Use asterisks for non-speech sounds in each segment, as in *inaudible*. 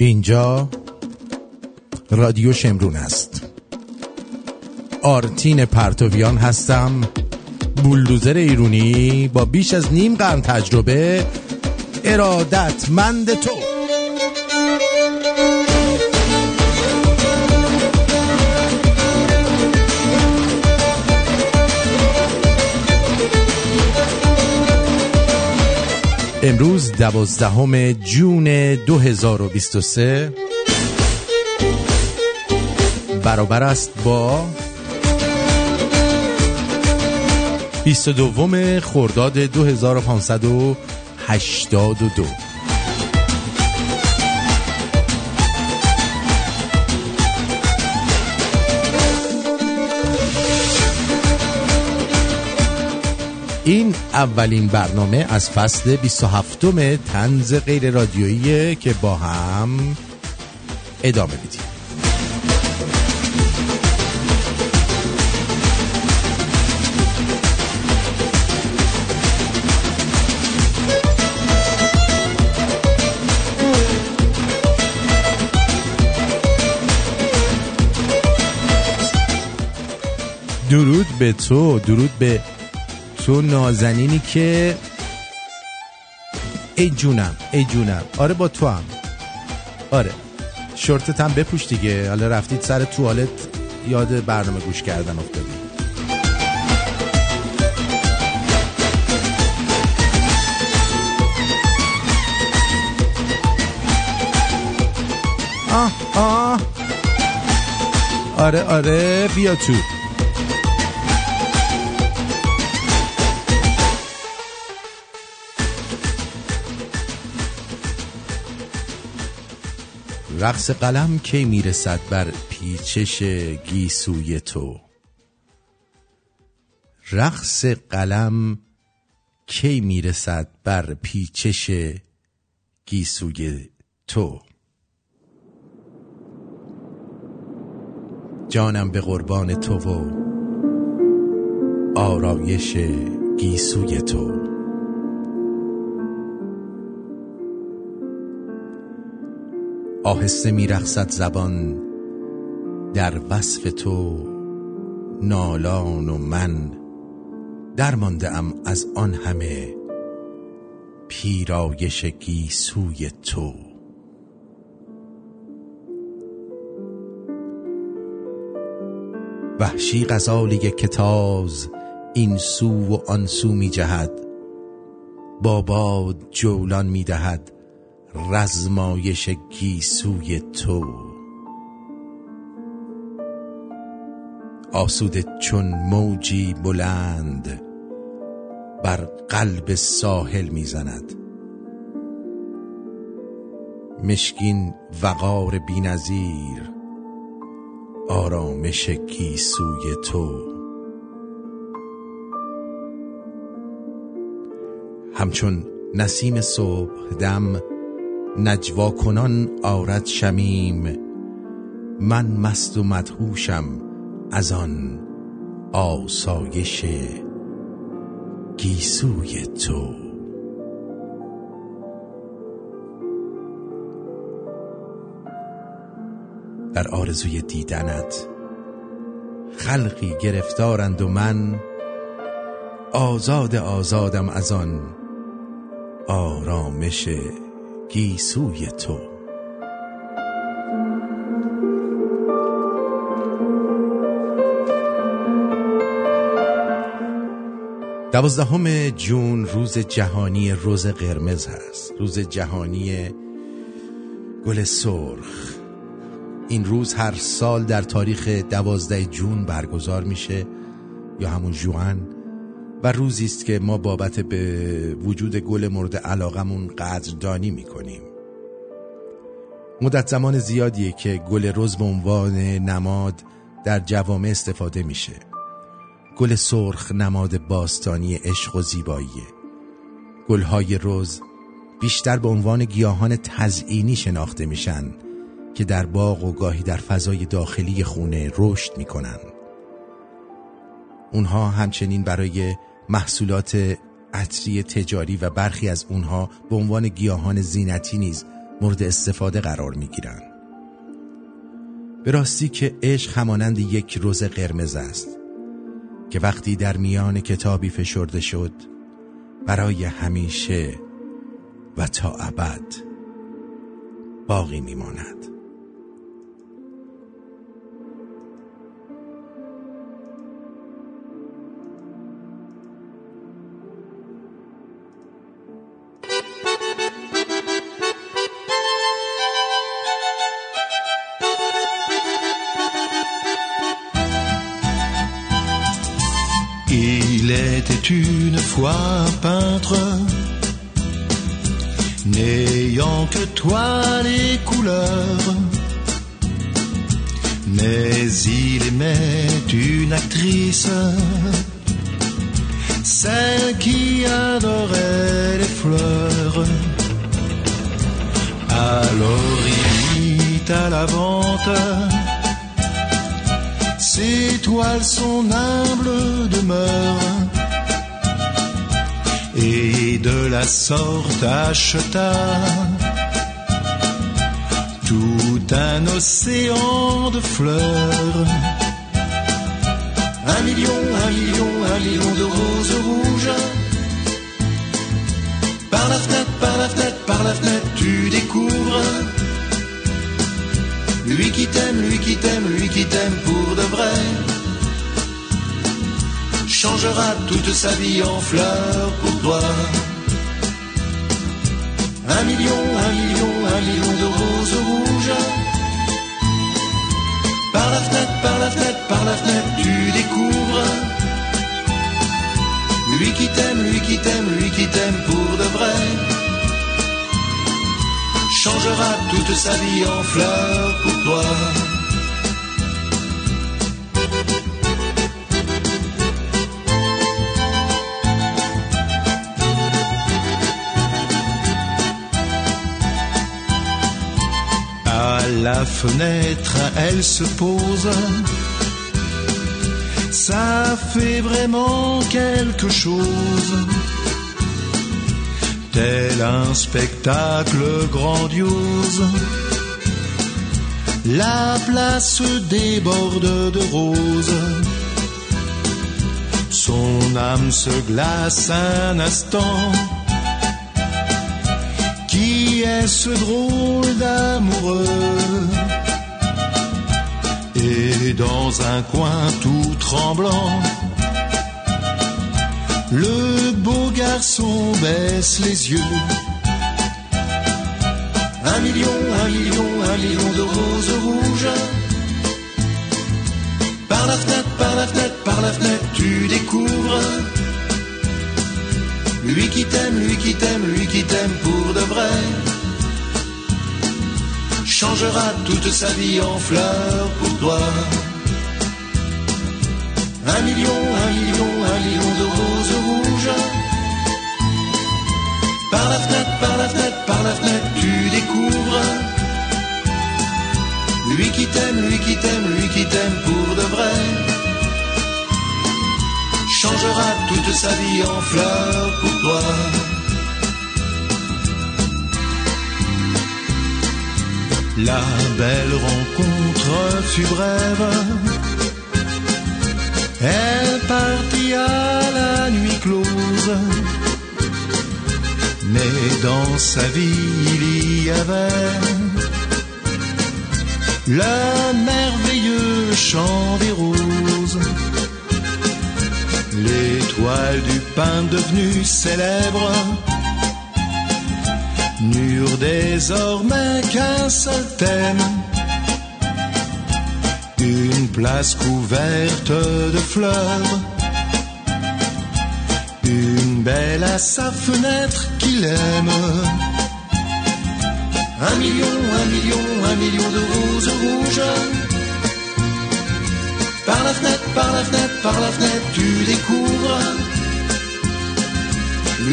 اینجا رادیو شمرون است. آرتین پرتویان هستم. بولدوزر ایرونی با بیش از نیم قرن تجربه ارادتمند تو. امروز دوازدهم جون 2023 برابر است با 22 خرداد 2582 این اولین برنامه از فصل 27 م تنز غیر رادیویی که با هم ادامه میدیم. درود به تو درود به تو نازنینی که ای جونم ای جونم. آره با تو هم. آره. شورتت هم بپوش دیگه. حالا رفتید سر توالت. یاد برنامه گوش کردن افتادی. آه آه. آره آره. بیا تو. رقص قلم کی می‌رسد بر پیچش گیسوی تو؟ رقص قلم کی می‌رسد بر پیچش گیسوی تو؟ جانم به قربان تو و آرایش گیسوی تو. آهسته میرخصد زبان در وصف تو نالان و من درمانده ام از آن همه پیرایش گیسوی تو. وحشی غزالی کتاز این سو و آن سو می جهد با باد جولان می دهد رزمایش گیسوی تو. آسوده چون موجی بلند بر قلب ساحل می‌زند. مشکین وقار بینظیر آرامش گیسوی تو. همچون نسیم صبح دم نجوا کنان آرد شمیم من مست و مدهوشم از آن آسایش گیسوی تو. در آرزوی دیدنت خلقی گرفتارند و من آزاد آزادم از آن آرامش گیسوی تو. دوازدهم جون روز جهانی روز قرمز هست. روز جهانی گل سرخ. این روز هر سال در تاریخ دوازده جون برگزار میشه یا همون جوان. و روزی است که ما بابت به وجود گل مورد علاقمون قدردانی می‌کنیم. مدت زمان زیادیه که گل رز به عنوان نماد در جوامع استفاده میشه. گل سرخ نماد باستانی عشق و زیباییه. گلهای رز بیشتر به عنوان گیاهان تزئینی شناخته میشن که در باغ و گاهی در فضای داخلی خونه رشد می‌کنن. اونها همچنین برای محصولات عطری تجاری و برخی از اونها به عنوان گیاهان زینتی نیز مورد استفاده قرار می گیرن. به راستی که عشق همانند یک روز قرمز است که وقتی در میان کتابی فشرده شد برای همیشه و تا ابد باقی میماند. Toi les couleurs. Mais il aimait une actrice, celle qui adorait les fleurs. Alors il mit à la vente ses toiles, son humble demeure et de la sorte acheta tout un océan de fleurs. Un million, un million, un million de roses rouges. Par la fenêtre, par la fenêtre, par la fenêtre, tu découvres. Lui qui t'aime, lui qui t'aime, lui qui t'aime pour de vrai changera toute sa vie en fleurs pour toi. Un million, un million, un million de roses rouges. Par la fenêtre, par la fenêtre, par la fenêtre, tu découvres. Lui qui t'aime, lui qui t'aime, lui qui t'aime pour de vrai. Changera toute sa vie en fleurs pour toi. La fenêtre, elle se pose. Ça fait vraiment quelque chose. Tel un spectacle grandiose. La place déborde de roses. Son âme se glace un instant ce drôle d'amoureux Et dans un coin tout tremblant Le beau garçon baisse les yeux. Un million, un million, un million de roses rouges. Par la fenêtre, par la fenêtre, par la fenêtre tu découvres. Lui qui t'aime, lui qui t'aime, lui qui t'aime pour de vrai changera toute sa vie en fleurs pour toi. Un million, un million, un million de roses rouges. Par la fenêtre, par la fenêtre, par la fenêtre, tu découvres. Lui qui t'aime, lui qui t'aime, lui qui t'aime pour de vrai. Changera toute sa vie en fleurs pour toi. La belle rencontre fut brève. Elle partit à la nuit close. Mais dans sa vie il y avait le merveilleux chant des roses. L'étoile du pain devenue célèbre n'eurent désormais qu'un seul thème. Une place couverte de fleurs. Une belle à sa fenêtre qu'il aime. Un million, un million, un million de roses rouges. Par la fenêtre, par la fenêtre, par la fenêtre, tu découvres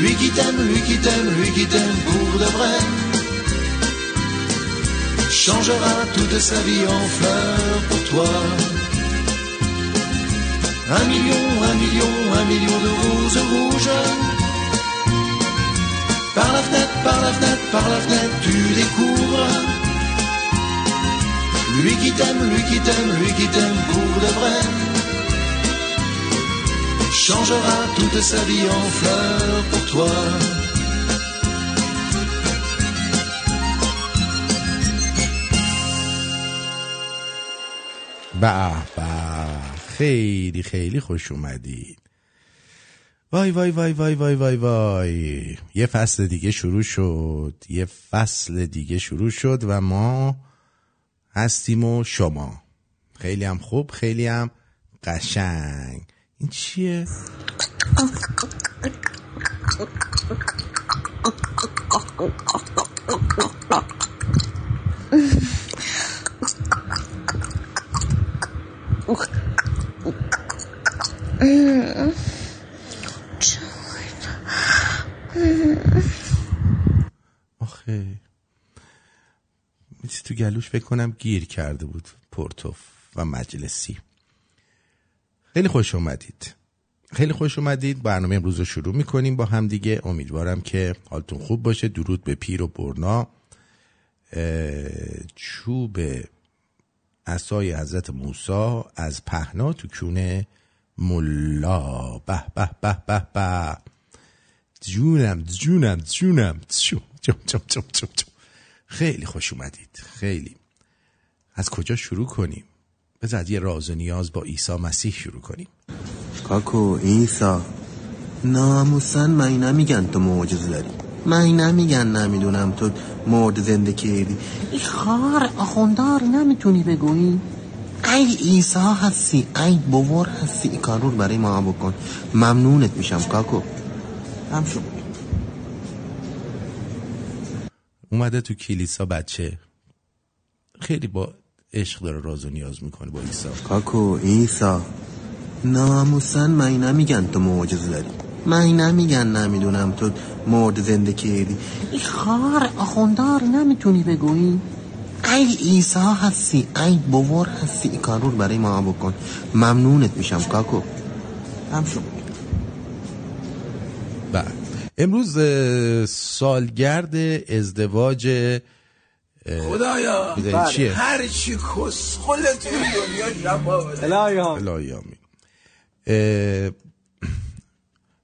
lui qui t'aime, lui qui t'aime, lui qui t'aime pour de vrai Changera toute sa vie en fleurs pour toi Un million, un million, un million de roses rouges Par la fenêtre, par la fenêtre, par la fenêtre, tu découvres. Lui qui t'aime, lui qui t'aime, lui qui t'aime pour de vrai. Changera toute sa vie en fleurs pour toi. به خیلی خیلی خوش اومدید وای وای وای وای وای وای وای یه فصل دیگه شروع شد یه فصل دیگه شروع شد و ما هستیم و شما خیلی هم خوب خیلی هم قشنگ این چیه؟ آخه تو گلوش فکر کنم گیر کرده بود پورتوف و مجلسی خیلی خوش اومدید. خیلی خوش اومدید. برنامه امروز رو شروع می‌کنیم با هم دیگه. امیدوارم که حالتون خوب باشه. درود به پیر و برنا. چوب اسای حضرت موسی از پهنا تو کونه ملا. به به به به به. جونم جونم جونم. جون جون جون جون جون جون. خیلی خوش اومدید. خیلی. از کجا شروع کنیم؟ بذار از یه راز و نیاز با عیسی مسیح شروع کنیم. کاکو ایسا ناموسن من نمیگن تو معجزه داری. من نمیگن نمی‌دونم تو مرد زنده کردی. ای خار آخوندار نمی‌تونی بگویی؟ ای ایسا هستی ای بوار هستی. ای کار رو برای ما بکن ممنونت میشم کاکو. هم شو. اومده تو کلیسا بچه. خیلی با عشق داره راز و نیاز می‌کنه با عیسی. کاکو ایسا ناموسن من نمیگن تو معجزه داری. من نمیگن نمی‌دونم تو مرد زنده کردی ای خار آخوندار نمی‌تونی بگویی ای ایسا هستی ای بوار هستی. ای کار رو برای ما بکن. ممنونت میشم کاکو. هم شو بله. امروز سالگرد ازدواج خدایا. چیه؟ هر چی کسخل توی دنیا شفا بده. الهی آمین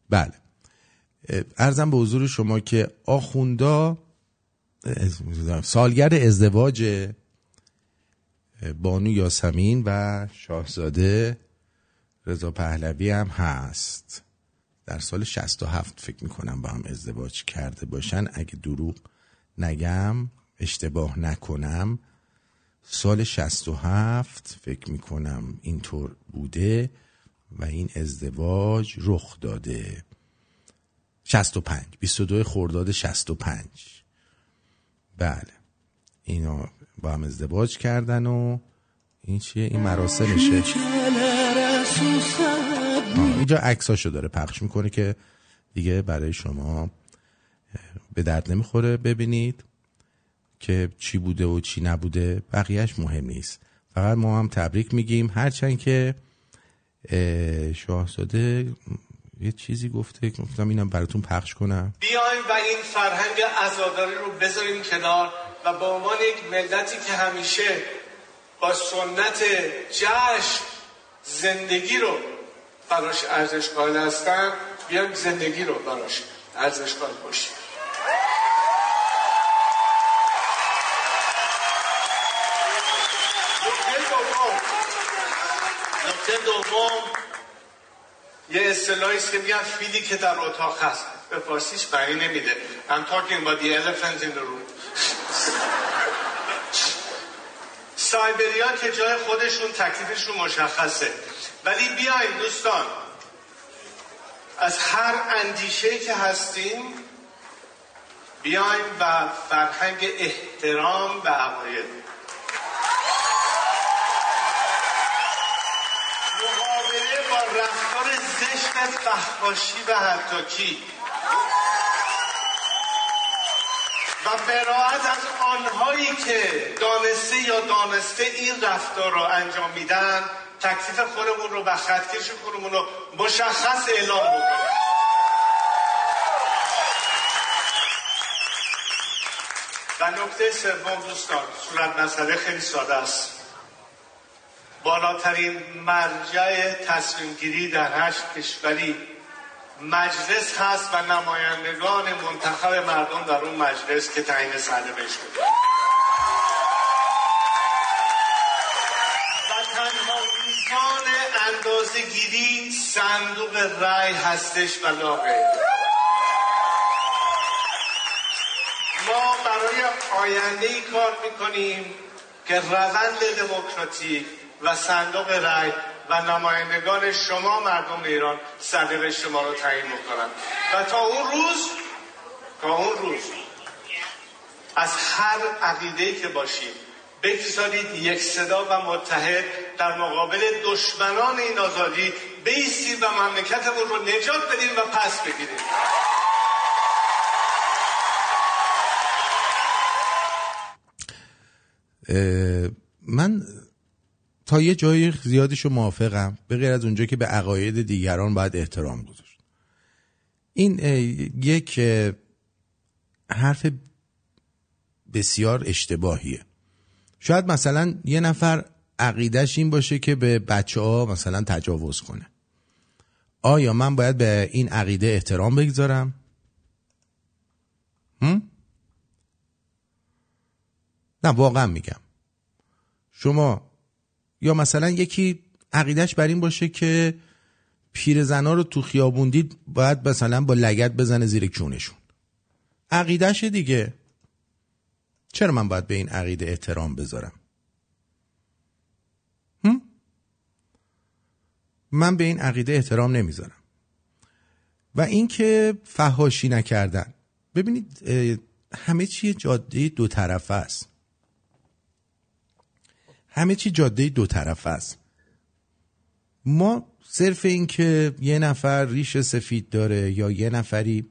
بله. ارزم به حضور شما که آخوندا سالگرد ازدواج بانو یاسمین و شاهزاده رضا پهلوی هم هست. در سال 67 فکر می‌کنم با هم ازدواج کرده باشن. اگه دروغ نگم اشتباه نکنم. سال 67 فکر می‌کنم اینطور بوده و این ازدواج رخ داده. 65 22 خرداد 65 بله اینا با هم ازدواج کردن و این چیه؟ این مراسمشه. اینجا عکساشو داره پخش می‌کنه که دیگه برای شما به درد نمی‌خوره ببینید. که چی بوده و چی نبوده بقیهش مهم نیست. فقط ما هم تبریک میگیم. هرچند که اه، شاهزاده یه چیزی گفته گفتم اینم براتون پخش کنم. بیایم و این فرهنگ عزاداری رو بذاریم کنار و به عنوان یک ملتی که همیشه با سنت جشن زندگی رو براش ارزش قائل هستن بیایم زندگی رو براش ارزش قائل باشیم. نکته دوم. یه اصطلاحی است که میگن فیلی که در اتاق هست. به فارسیش معنی نمیده. I'm talking about the elephant in the room. سایبریا که جای خودشون تکلیفشون مشخصه. ولی بیاین دوستان. از هر اندیشه که هستیم بیایم و فرهنگ احترام به عقاید مقابله با رفتار زشت فحاشی و حتی و براعت از آنهایی که دانسته یا دانسته این رفتار رو انجام میدن تکلیف خودمون رو و خطکش خودمون رو مشخص اعلام بکنیم. و نکته سوم دوستان صورت مسئله خیلی ساده است. بالاترین مرجع تصمیم گیری در هشت کشوری مجلس هست و نمایندگان منتخب مردم در اون مجلس که تعیین سرنوشت شده و تنها میزان اندازه گیری صندوق رای هستش و لاغه ما برای آینده ای کار می‌کنیم که روند دموکراتیک و صندوق رای و نمایندگان شما مردم ایران سرنوشت شما رو تعیین می‌کنن. و تا اون روز تا اون روز از هر عقیده که باشید بگذارید یک صدا و متحد در مقابل دشمنان این آزادی بیستید و مملکتمون رو نجات بدیم و پس بگیریم من تا یه جای زیادیشو موافقم به غیر از اونجا که به عقاید دیگران باید احترام گذاشت این یک حرف بسیار اشتباهیه شاید مثلا یه نفر عقیدش این باشه که به بچه ها مثلا تجاوز کنه آیا من باید به این عقیده احترام بگذارم؟ هم؟ نه واقعا میگم شما یا مثلا یکی عقیدش بر این باشه که پیرزنا رو تو خیابون دید باید مثلا با لگت بزنه زیر کونشون. عقیدش دیگه. چرا من باید به این عقیده احترام بذارم؟ هم؟ من به این عقیده احترام نمی‌ذارم. و اینکه فهاشی نکردن. ببینید همه چی جاده دو طرفه است. همه چی جاده دو طرف است. ما صرف این که یه نفر ریش سفید داره یا یه نفری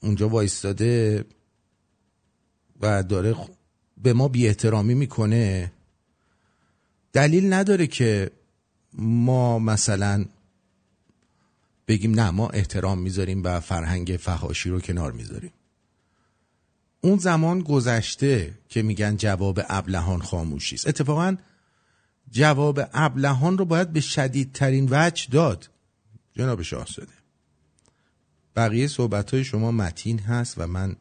اونجا وایستاده و داره به ما بی احترامی می‌کنه دلیل نداره که ما مثلا بگیم نه ما احترام می‌ذاریم و فرهنگ فهاشی رو کنار می‌ذاریم. اون زمان گذشته که میگن جواب ابلهان خاموشی است. اتفاقا جواب ابلهان رو باید به شدیدترین وجه داد. جناب شاهزاده بقیه صحبت های شما متین هست و من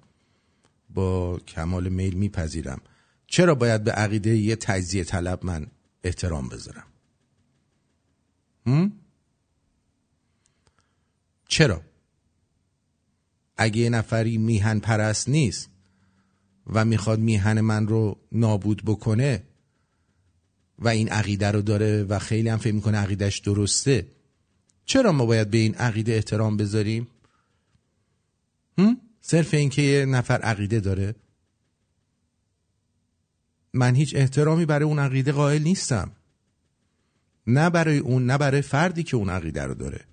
با کمال میل میپذیرم. چرا باید به عقیده یه تجزیه طلب من احترام بذارم؟ هم؟ چرا؟ اگه یه نفری میهن پرست نیست و می‌خواد میهن من رو نابود بکنه و این عقیده رو داره و خیلی هم فکر می‌کنه عقیدش درسته. چرا ما باید به این عقیده احترام بذاریم؟ هم؟ صرف اینکه یه نفر عقیده داره. من هیچ احترامی برای اون عقیده قائل نیستم. نه برای اون نه برای فردی که اون عقیده رو داره.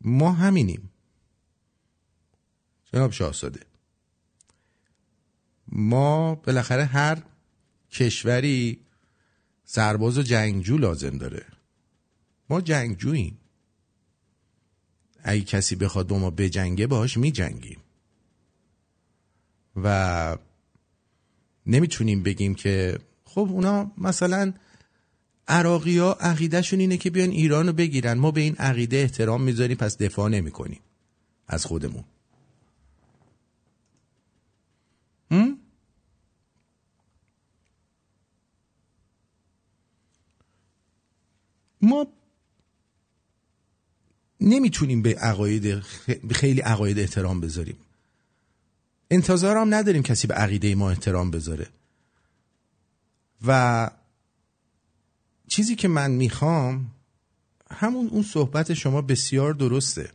ما همینیم. جناب شاهزاده. ما بالاخره هر کشوری سرباز و جنگجو لازم داره. ما جنگجوییم. اگه کسی بخواد با ما بجنگه باهاش میجنگیم. و نمی‌تونیم بگیم که خب اونا مثلا عراقی ها عقیدهشون اینه که بیان ایران رو بگیرن. ما به این عقیده احترام می‌ذاریم پس دفاع نمی کنیم از خودمون. هم؟ ما نمی‌تونیم به عقاید خیلی عقاید احترام بذاریم. انتظار هم نداریم کسی به عقیده ما احترام بذاره. و چیزی که من می‌خوام همون اون صحبت شما بسیار درسته.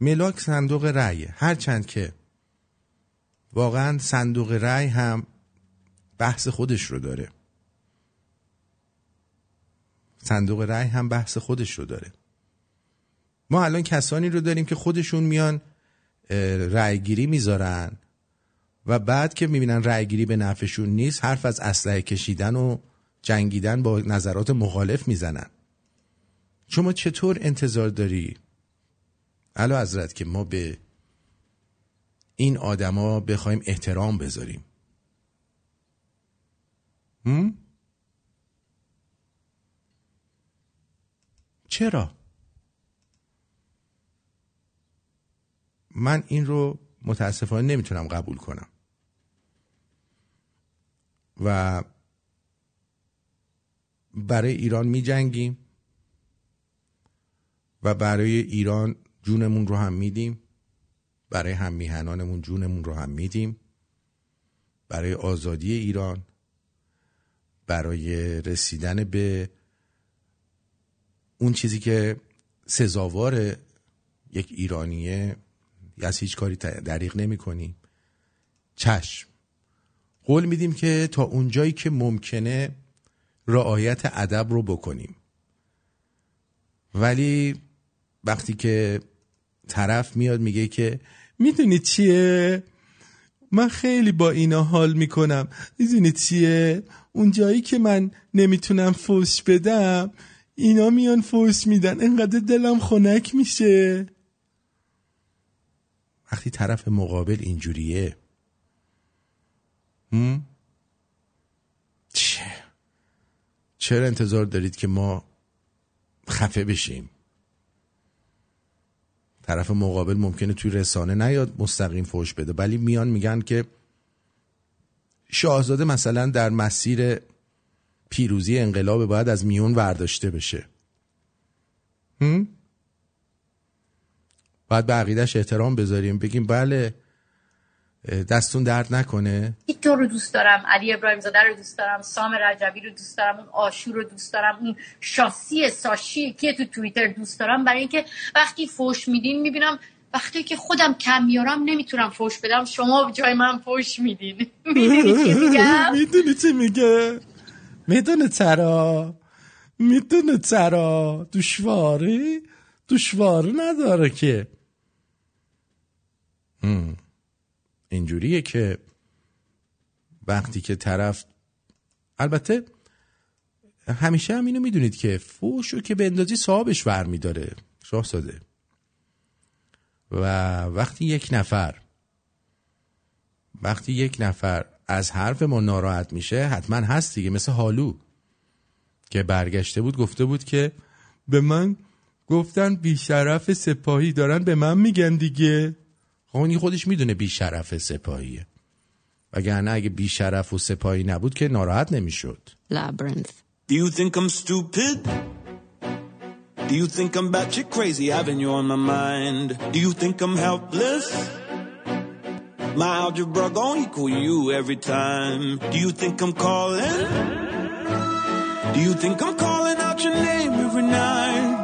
ملاک صندوق رأی هرچند که واقعا صندوق رأی هم بحث خودش رو داره. صندوق رأی هم بحث خودش رو داره. ما الان کسانی رو داریم که خودشون میان رأیگیری می‌ذارن و بعد که می‌بینن رأیگیری به نفعشون نیست حرف از اسلحه کشیدن و جنگیدن با نظرات مخالف می‌زنن. شما چطور انتظار داری؟ علا حضرت که ما به این آدما بخوایم احترام بذاریم. هم؟ چرا؟ من این رو متاسفانه نمی‌تونم قبول کنم. و برای ایران می جنگیم و برای ایران جونمون رو هم میدیم. برای هم میهنانمون جونمون رو هم میدیم. برای آزادی ایران برای رسیدن به اون چیزی که سزاوار یک ایرانیه از هیچ کاری دریغ نمی کنیم چشم. قول میدیم که تا اونجایی که ممکنه رعایت ادب رو بکنیم. ولی وقتی که طرف میاد میگه که می‌دونی چیه؟ من خیلی با اینا حال می‌کنم. می‌دونی چیه؟ اون جایی که من نمی‌تونم فوش بدم اینا میان فوش میدن. انقدر دلم خنک میشه. وقتی طرف مقابل اینجوریه. چه؟ چرا انتظار دارید که ما خفه بشیم؟ طرف مقابل ممکنه توی رسانه نیاد مستقیم فوش بده. ولی میان میگن که شاهزاده مثلا در مسیر پیروزی انقلاب باید از میون ورداشته بشه. هم؟ باید به عقیدش احترام بذاریم. بگیم بله دستون درد نکنه؟ تو رو دوست دارم. علی ابراهیم زاده رو دوست دارم. سام رجبی رو دوست دارم. اون آشور رو دوست دارم. اون شاسی ساشی که تو توییتر دوست دارم. برای اینکه وقتی فوش میدین می‌بینم وقتی که خودم کم میارم نمی‌تونم فوش بدم. شما جای من فوش میدین. *laughs* می‌دونی چی میگم؟ می‌دونی چی میگه؟ می‌دونه چرا؟ می‌دونه چرا؟ دشواری؟ دشواری نداره که. اینجوریه که وقتی که طرف البته همیشه هم اینو می‌دونید که فوشو که به اندازی صاحبش ور میداره شاه ساده و وقتی یک نفر وقتی یک نفر از حرف ما ناراحت میشه حتما هست دیگه مثل حالو که برگشته بود گفته بود که به من گفتن بیشرف سپاهی دارن به من میگن دیگه. خب خودش می‌دونه بیشرف سپاهیه وگرنه اگه بیشرف و سپاهی نبود که ناراحت نمی‌شد Labyrinth. Do you think I'm stupid? Do you think I'm batshit crazy having you on my mind? Do you think I'm helpless? My algebra gon' equal you every time. Do you think I'm calling? Do you think I'm calling out your name every night?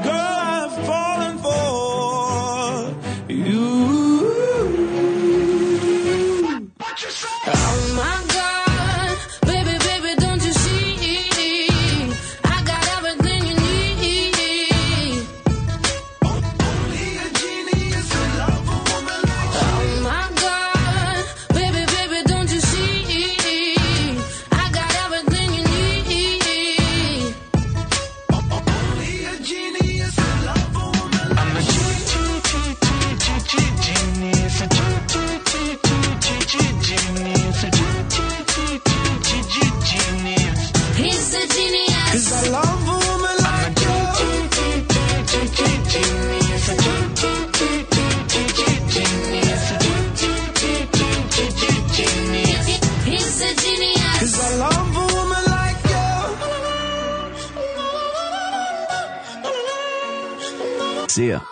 idea.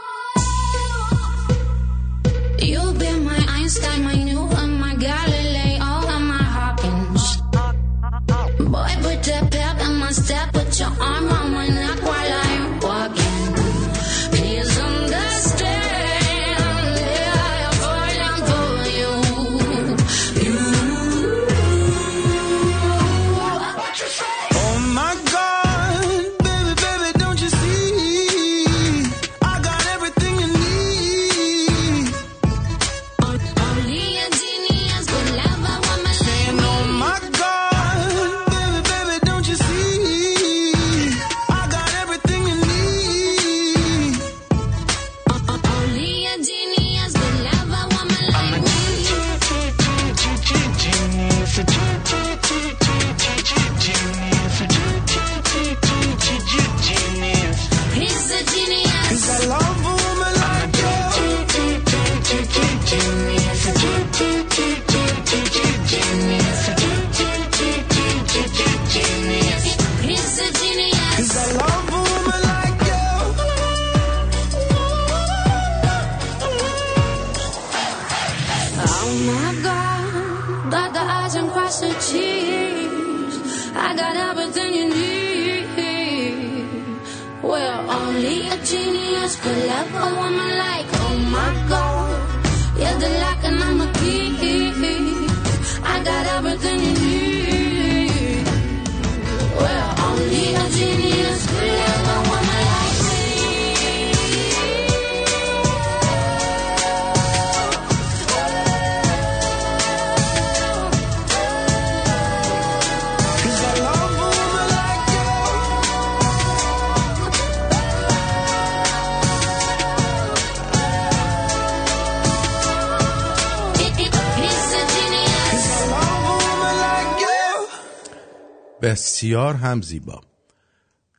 بسیار هم زیبا.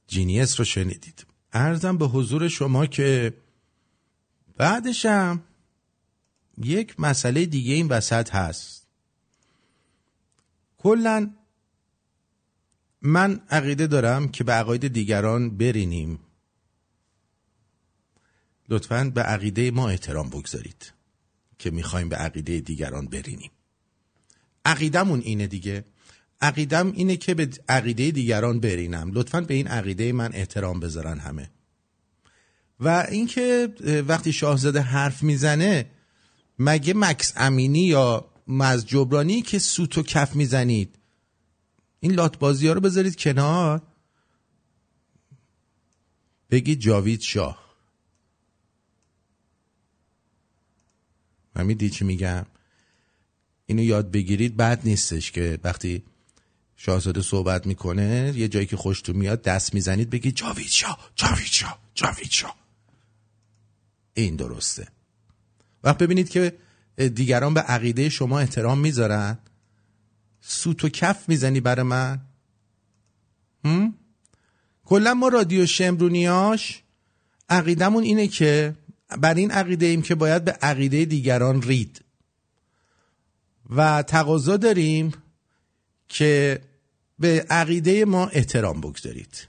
جینیس رو شنیدید. ارزم به حضور شما که بعدشم یک مسئله دیگه این وسط هست. کلا من عقیده دارم که به عقاید دیگران برینیم. لطفا به عقیده ما احترام بگذارید که می‌خوایم به عقیده دیگران برینیم. عقیدمون اینه دیگه. عقیدم اینه که به عقیده دیگران برینم. لطفا به این عقیده من احترام بذارن همه. و اینکه وقتی شاهزاده حرف می‌زنه مگه مکس امینی یا مز جبرانی که سوت و کف می‌زنید؟ این لاتبازی ها رو بذارید کنار. بگید جاوید شاه. من چی میگم؟ اینو یاد بگیرید بد نیستش که وقتی شاهزاده صحبت می‌کنه یه جایی که خوشتون میاد دست می‌زنید بگید جاوید شاه جاوید شاه جاوید شاه این درسته. وقت ببینید که دیگران به عقیده شما احترام می‌ذارن. سوت و کف می‌زنی برای من؟ کلا ما رادیو شمرونیاش عقیدمون اینه که بر این عقیده ایم که باید به عقیده دیگران رید. و تقاضا داریم که به عقیده ما احترام بگذارید.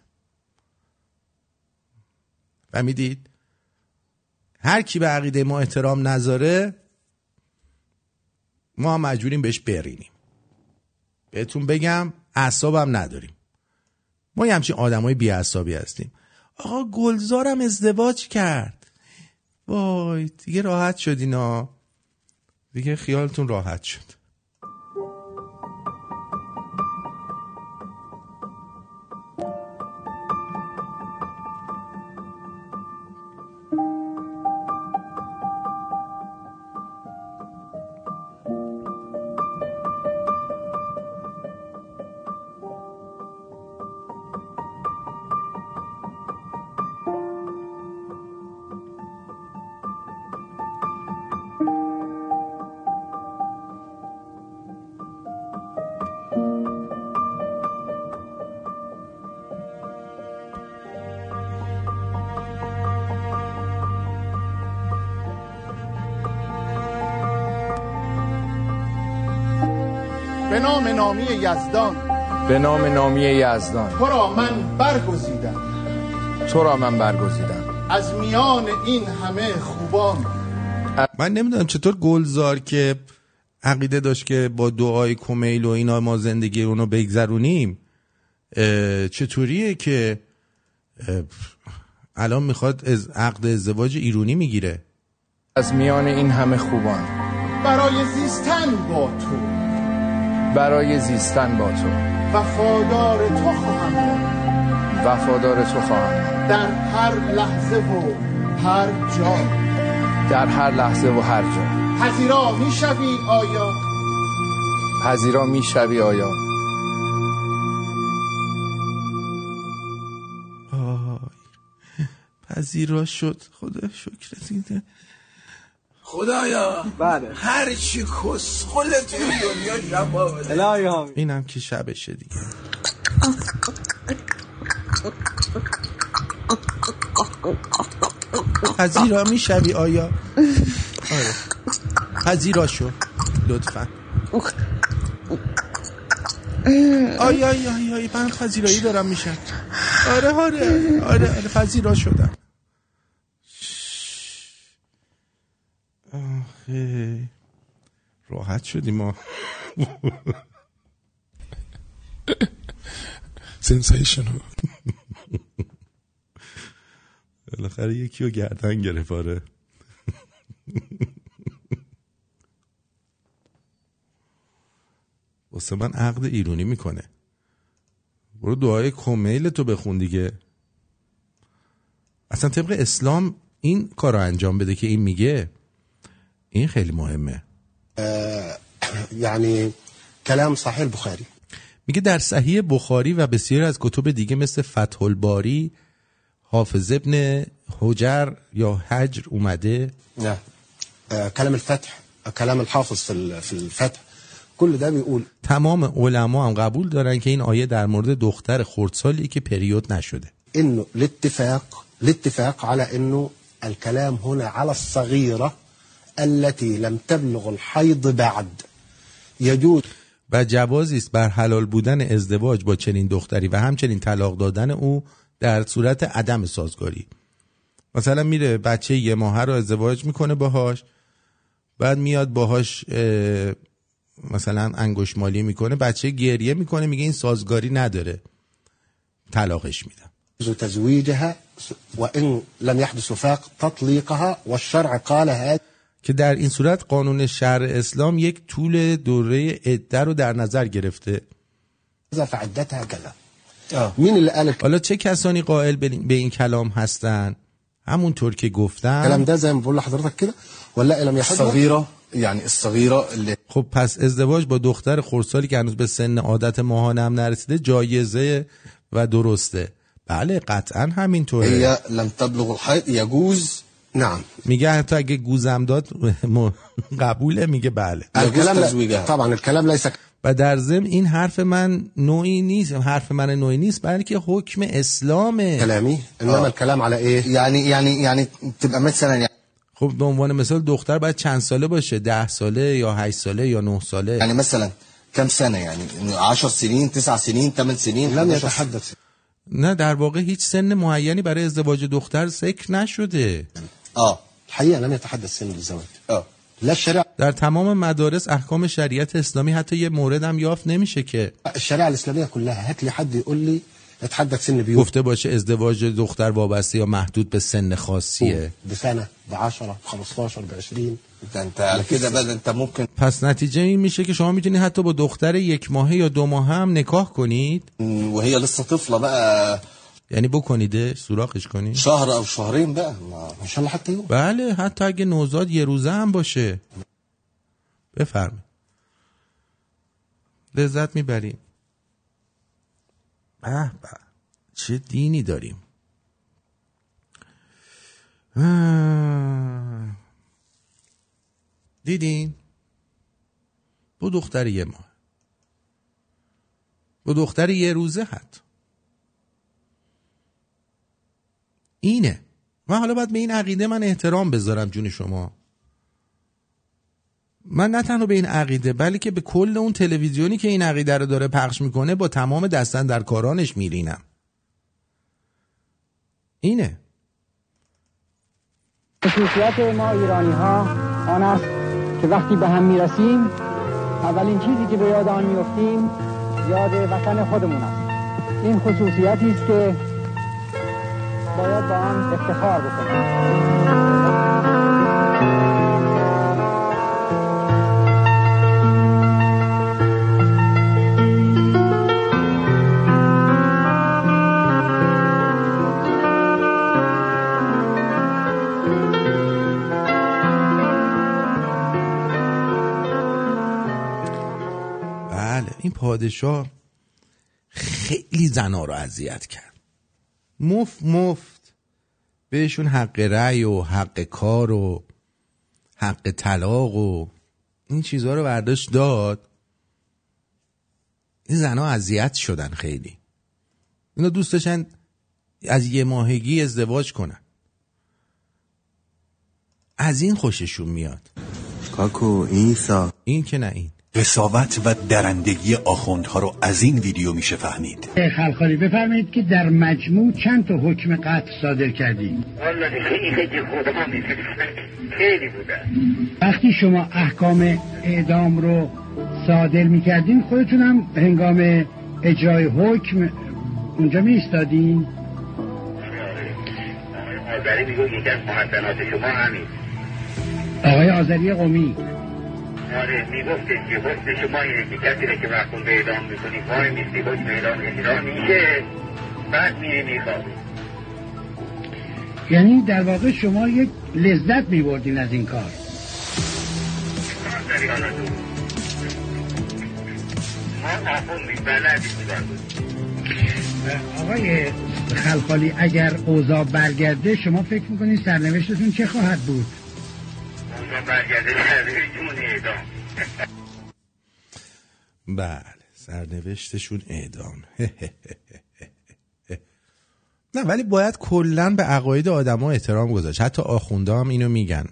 فهمیدید؟ هر کی به عقیده ما احترام نذاره ما مجبوریم بهش برینیم. بهتون بگم اعصابم نداریم. ما یه همچین آدمای بی اعصابی هستیم. آقا گلزارم ازدواج کرد. وای دیگه راحت شدینا دیگه خیالتون راحت شد. نام نامی یزدان. به نام نامی یزدان. تو را من برگزیدم. تو را من برگزیدم. از میان این همه خوبان. من نمی‌دونم چطور گلزار که عقیده داشت که با دعای کمیل و اینا ما زندگی اونو بگذرونیم چطوریه که الان می‌خواد از عقد ازدواج ایرونی می‌گیره؟ از میان این همه خوبان. برای زیستن با تو. برای زیستن با تو. وفادار تو خواهم. بود وفادار تو خواهم. در هر لحظه و هر جا. در هر لحظه و هر جا. پذیرا می‌شوی آیا؟ پذیرا می‌شوی آیا؟ آی پذیرا شد. خدا شکرت اینه. خدایا بله. هر چی کسخل توی دنیا جواب بده اینم که شبشه دیگه. پذیرا می‌شوی آیا؟ آره. پذیرا شو لطفا. آیا آیا آیا آیا من پذیرایی دارم میشم. آره آره. آره آره پذیرا شدم. آخه. راحت شدیم ما. سنسیشنال بالاخره یکی رو گردن گرفت آره واسه من عقد ایرونی می‌کنه. برو دعای کمیل تو بخون دیگه. اصلا طبق اسلام این کار رو انجام بده که این میگه. این خیلی مهمه. يعني كلام صحيح البخاري میگه در صحیح بخاری و بسیاری از کتب دیگه مثل فتح الباری حافظ ابن حجر یا حجر اومده. نعم آه، كلام الفتح كلام الحافظ في الفتح. كل ده بيقول تمام علما هم قبول دارن که این آیه در مورد دختر خردسالی که پریود نشده. انه الاتفاق الاتفاق على انه الكلام هنا على الصغيره التي لم تبلغ الحيض بعد. يجوز و جوازی است بر حلال بودن ازدواج با چنین دختری و همچنین طلاق دادن او در صورت عدم سازگاری. مثلا میره بچه یه ماهه رو ازدواج می‌کنه باهاش بعد میاد باهاش اه، مثلا انگوش مالی می‌کنه بچه گریه می‌کنه میگه این سازگاری نداره. طلاقش میدم تزويجها وان لم يحدث وفاق تطليقها والشرع قال هذا که در این صورت قانون شهر اسلام یک طول دوره عده رو در نظر گرفته. فعدتها كذا مين اللي قال حالا چه کسانی قائل به این- کلام هستن؟ همونطور که گفتم. ده زي ما بقول لحضرتك كده. ولا لم يحدث الصغيرة يعني الصغيرة اللي خب پس ازدواج با دختر خردسالی که هنوز به سن عادت ماهانه هم نرسیده جایزه و درسته. بله قطعا همینطوره. هي لم تبلغ الحيض يجوز نعم میگه حتی اگه گوزم داد *laughs* م- قبوله میگه بله. تزويجها. طبعا الكلام ليس و در ضمن این حرف من نوعی نیست حرف من نوعی نیست بلکه حکم اسلامه كلامي انما الكلام على ايه؟ يعني يعني يعني تبقى مثلا يعني خب به عنوان مثال دختر باید چند ساله باشه؟ ده ساله یا هشت ساله یا نه ساله؟ يعني مثلا كم سنة يعني 10 سنين 9 سنين 8 سنين لم 11 يتحدث. نه در واقع هیچ سن معینی برای ازدواج دختر ذکر نشده. اه الحقيقه لم يتحدث سن الزواج. اه لا الشريعه در تمام مدارس احکام شریعت اسلامی حتی یه مورد هم یافت نمیشه که الشريعه الاسلاميه كلها هات لي حد يقول لي اتحدث سن بيوت. گفته باشه ازدواج دختر وابسته یا محدود به سن خاصیه. بسنه ب 10 ب 15 ب 20 ده انت كده بقى انت ممكن پس نتیجه این میشه که شما می‌تونید حتی با دختر یک ماهه یا دو ماهه هم نکاح کنید. وهي لسه طفلة بقى. یعنی بکنیده سوراخش کنید شهر او شهرين بقى ما ان شاء الله حتى يوم بله حتی اگه نوزاد یه روزه هم باشه. بفرمایید. لذت می‌بریم به به چه دینی داریم. دیدین؟ با دختر یه ماه. با دختر یه روزه حتی اینه. من حالا باید به این عقیده من احترام بذارم جون شما. من نه تنها به این عقیده بلکه به کل اون تلویزیونی که این عقیده رو داره پخش می‌کنه با تمام دستن در کارانش میرینم. اینه. خصوصیت ما ایرانی ها آن است که وقتی به هم می‌رسیم اولین چیزی که به یاد آن میفتیم یاد وطن خودمون است. این خصوصیتی است که باید با آن افتخار بکنیم. بله این پادشاه خیلی زنا رو اذیت کرد. مفت مفت. بهشون حق رأی و حق کار و حق طلاق و این چیزها رو برداشت داد. این زنها اذیت شدن خیلی. اینا دوست داشتن از یه ماهگی ازدواج کنن. از این خوششون میاد. کاکو ایسا این که نه این. قصاوت و درندگی آخوندها رو از این ویدیو میشه فهمید. خلخالی بفرمایید که در مجموع چند تا حکم قتل صادر کردیم. والا خیلی خیلی خودم خیلی بودن وقتی شما احکام اعدام رو صادر می‌کردین خودتون هم هنگام اجرای حکم اونجا می ایستادین آذری میگو یکی از محسنات شما همین. آقای آذری قومی. آره میگفتش که حکم شما اینه که کسی که محکوم به اعدام می‌کنی وای میستی حکم اعدام اجرا میشه بعد میری میخوابی یعنی در واقع شما یک لذت می بردین از این کار ما آقای خلخالی اگر اوضاع برگرده شما فکر می‌کنید سرنوشتتون چه خواهد بود اعدام. *laughs* بله سرنوشتشون اعدام. *laughs* نه ولی باید کلا به عقاید آدما احترام گذاشت. حتی آخونده هم اینو میگن.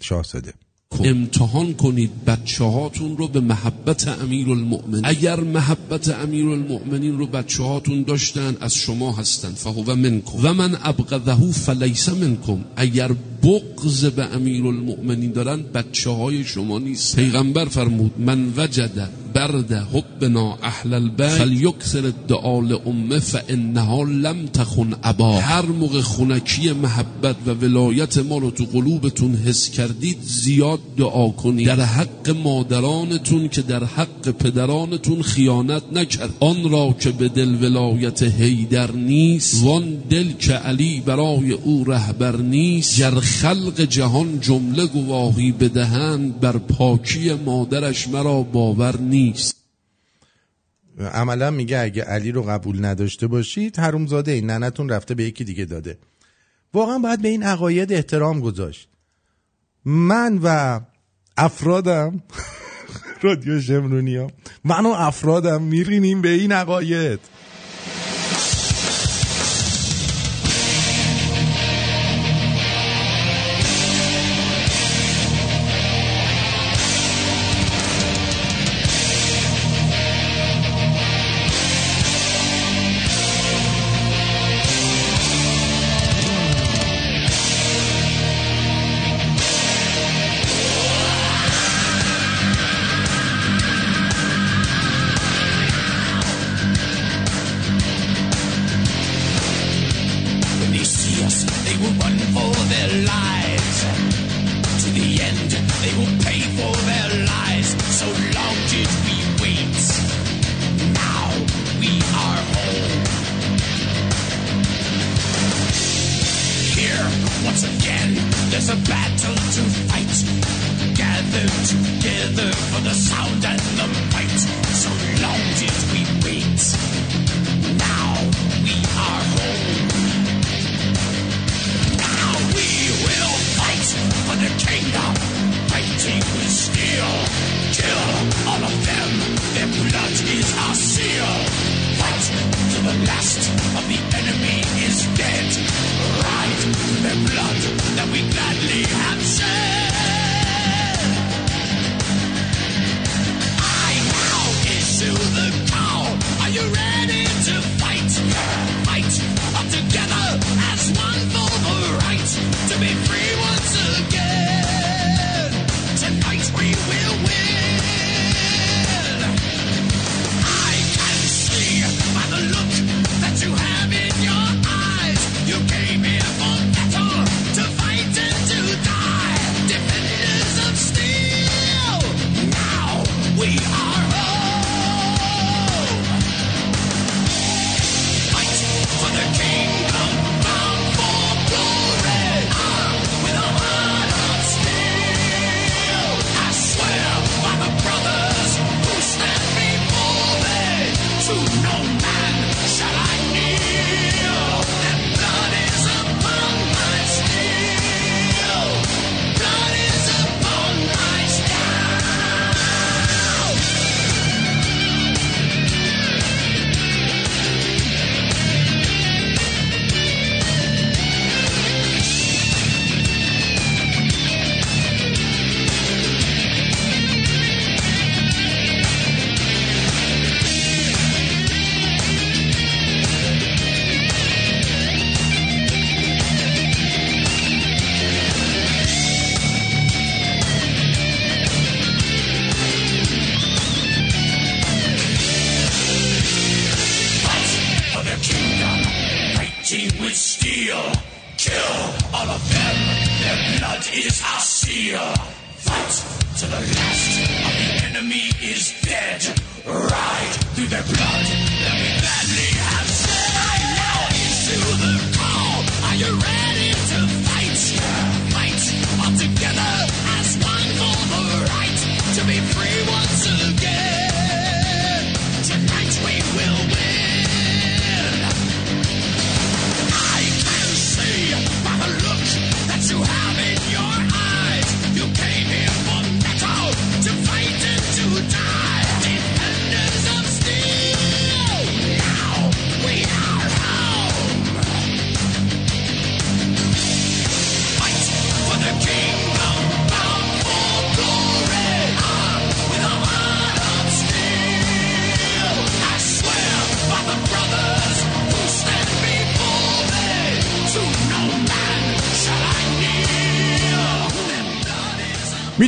شاهزاده. امتحان کنید بچه هاتون رو به محبت امیر المؤمنین اگر محبت امیر المؤمنین رو بچه هاتون داشتن از شما هستن. فهو منکم. و من ابغضه فلیس منکم. اگر بغض به امیر المؤمنین دارن بچه های شما نیست. پیغمبر فرمود من وجد برد حبنا اهل البیت. فلیکثر الدعاء لامه فانها لم تخن ابا. هر موقع خونکی محبت و ولایت ما رو تو قلوبتون حس کردید زیاد دعا کنید. در حق مادرانتون که در حق پدرانتون خیانت نکرد. آن را که به دل ولایت هیدر نیست وان دل که علی برای او رهبر نیست. گر خلق جهان جمله گواهی بدهند بر پاکی مادرش مرا باور نیست. عملا میگه اگه علی رو قبول نداشته باشید حرومزاده این ننتون رفته به یکی دیگه داده. واقعا باید به این عقاید احترام گذاشت. من و افرادم *laughs* رادیو شمرونی ها من و افرادم میرینیم به این عقاید.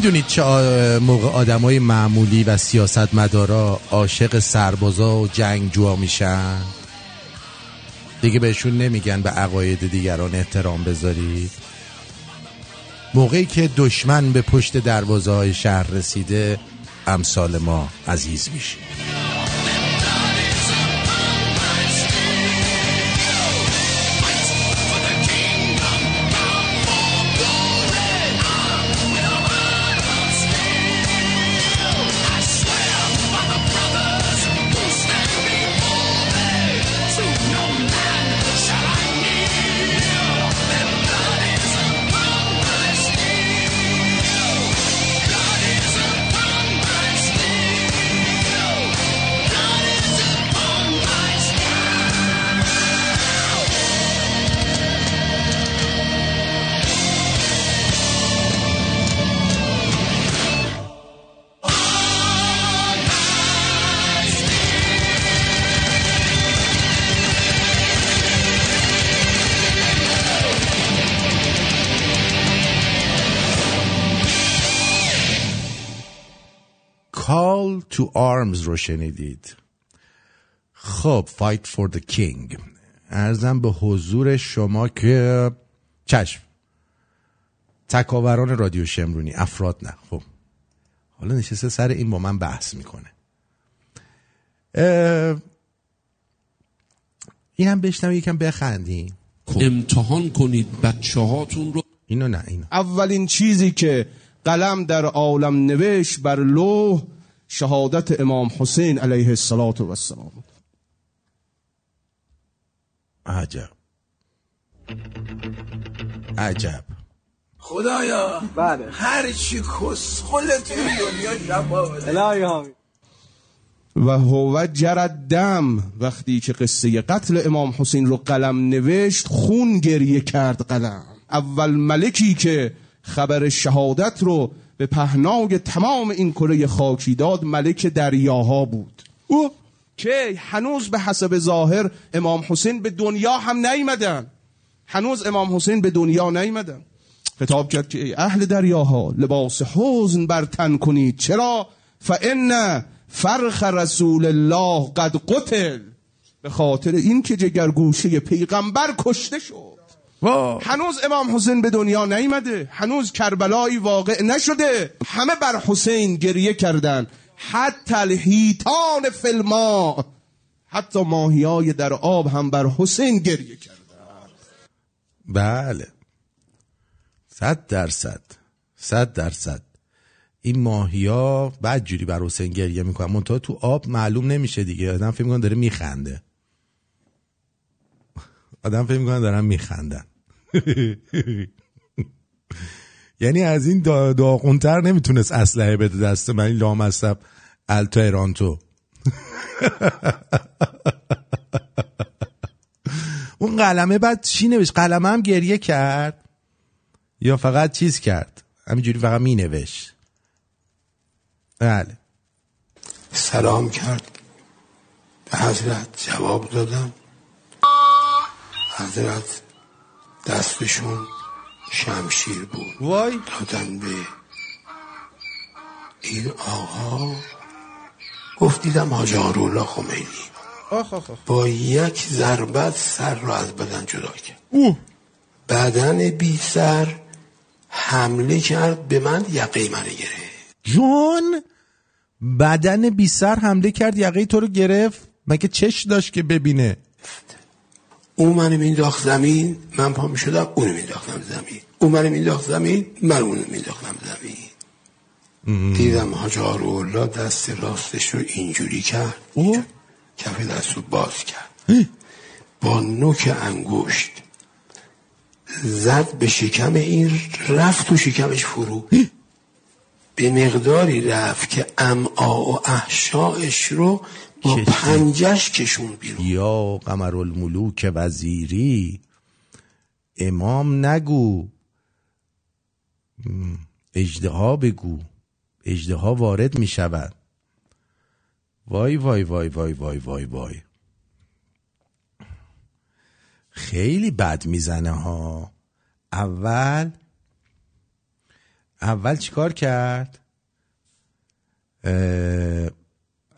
می‌دونید چه موقع آدمای معمولی و سیاستمدارا عاشق سربازا و جنگجوها میشن؟ دیگه بهشون نمیگن به عقاید دیگران احترام بذارید. موقعی که دشمن به پشت دروازه های شهر رسیده امثال ما عزیز میشه. Arms رو شنیدید. خب Fight for the King. ارزم به حضور شما که چشم. تکاوران رادیو شمرونی. افراد نه. خب. حالا نشسته سر این با من بحث می‌کنه. اه، این هم بشنم یکم بخندین. امتحان کنید بچه هاتون رو. اینو نه اینو. اولین چیزی که قلم در عالم نوشت بر لوح شهادت امام حسین علیه السلام و السلام عجب. عجب. خدایا بله. هر چی کسخل توی دنیا بده. و هو جرد دم. وقتی که قصه قتل امام حسین رو قلم نوشت خون گریه کرد قلم. اول ملکی که خبر شهادت رو به پهنای تمام این کره خاکی داد ملک دریاها بود. او که هنوز به حسب ظاهر امام حسین به دنیا هم نیمدن. هنوز امام حسین به دنیا نیمدن. خطاب کرد که ای اهل دریاها لباس حزن بر تن کنید. چرا؟ فان فرخ رسول الله قد قتل. به خاطر این که جگرگوشه پیغمبر کشته شد. هنوز امام حسین به دنیا نیامده. هنوز کربلایی واقع نشده. همه بر حسین گریه کردن. حتی الهیتان فلما حتی ماهیای در آب هم بر حسین گریه کردن. بله. صد درصد. صد درصد. این ماهیا بعد جوری بر حسین گریه می‌کنن. منتها تو آب معلوم نمیشه دیگه. آدم فکر می‌کنه داره میخنده. *laughs* آدم فکر می‌کنه دارن میخندن. *laughs* یعنی از این دا داغونتر نمی‌تونست اسلحه بده دست من این لامصب ایرانتو. *laughs* اون قلمه بعد چی نوشت؟ قلمه هم گریه کرد. یا فقط چیز کرد؟ همینجوری فقط می نوشت بله. سلام کرد. به حضرت جواب دادم. حضرت دستشون شمشیر بود. وای. دادن به این آقا. گفت دیدم حاج خمینی. آخ آخ آخ. با یک ضربت سر را از بدن جدا کرد. اوه. بدن بی سر حمله کرد به من یقه من گرفت. جون بدن بی سر حمله کرد یقه تو رو گرفت؟ مگه چش داشت که ببینه؟ او منو مینداخت زمین من پا می‌شدم اونو مینداختم زمین. او منو مینداخت زمین من اونو مینداختم زمین. دیدم حاج الله دست راستش رو اینجوری کرد. کف دست رو باز کرد. با نوک انگشت زد به شکم این رفت تو شکمش فرو. به مقداری رفت که امعا و احشایش رو با پنجش کشون بیرون. یا قمر الملوک وزیری امام نگو. اجدها بگو. اجدها وارد می شود وای وای وای وای وای وای وای. خیلی بد می‌زنه ها. اول اول چیکار کرد؟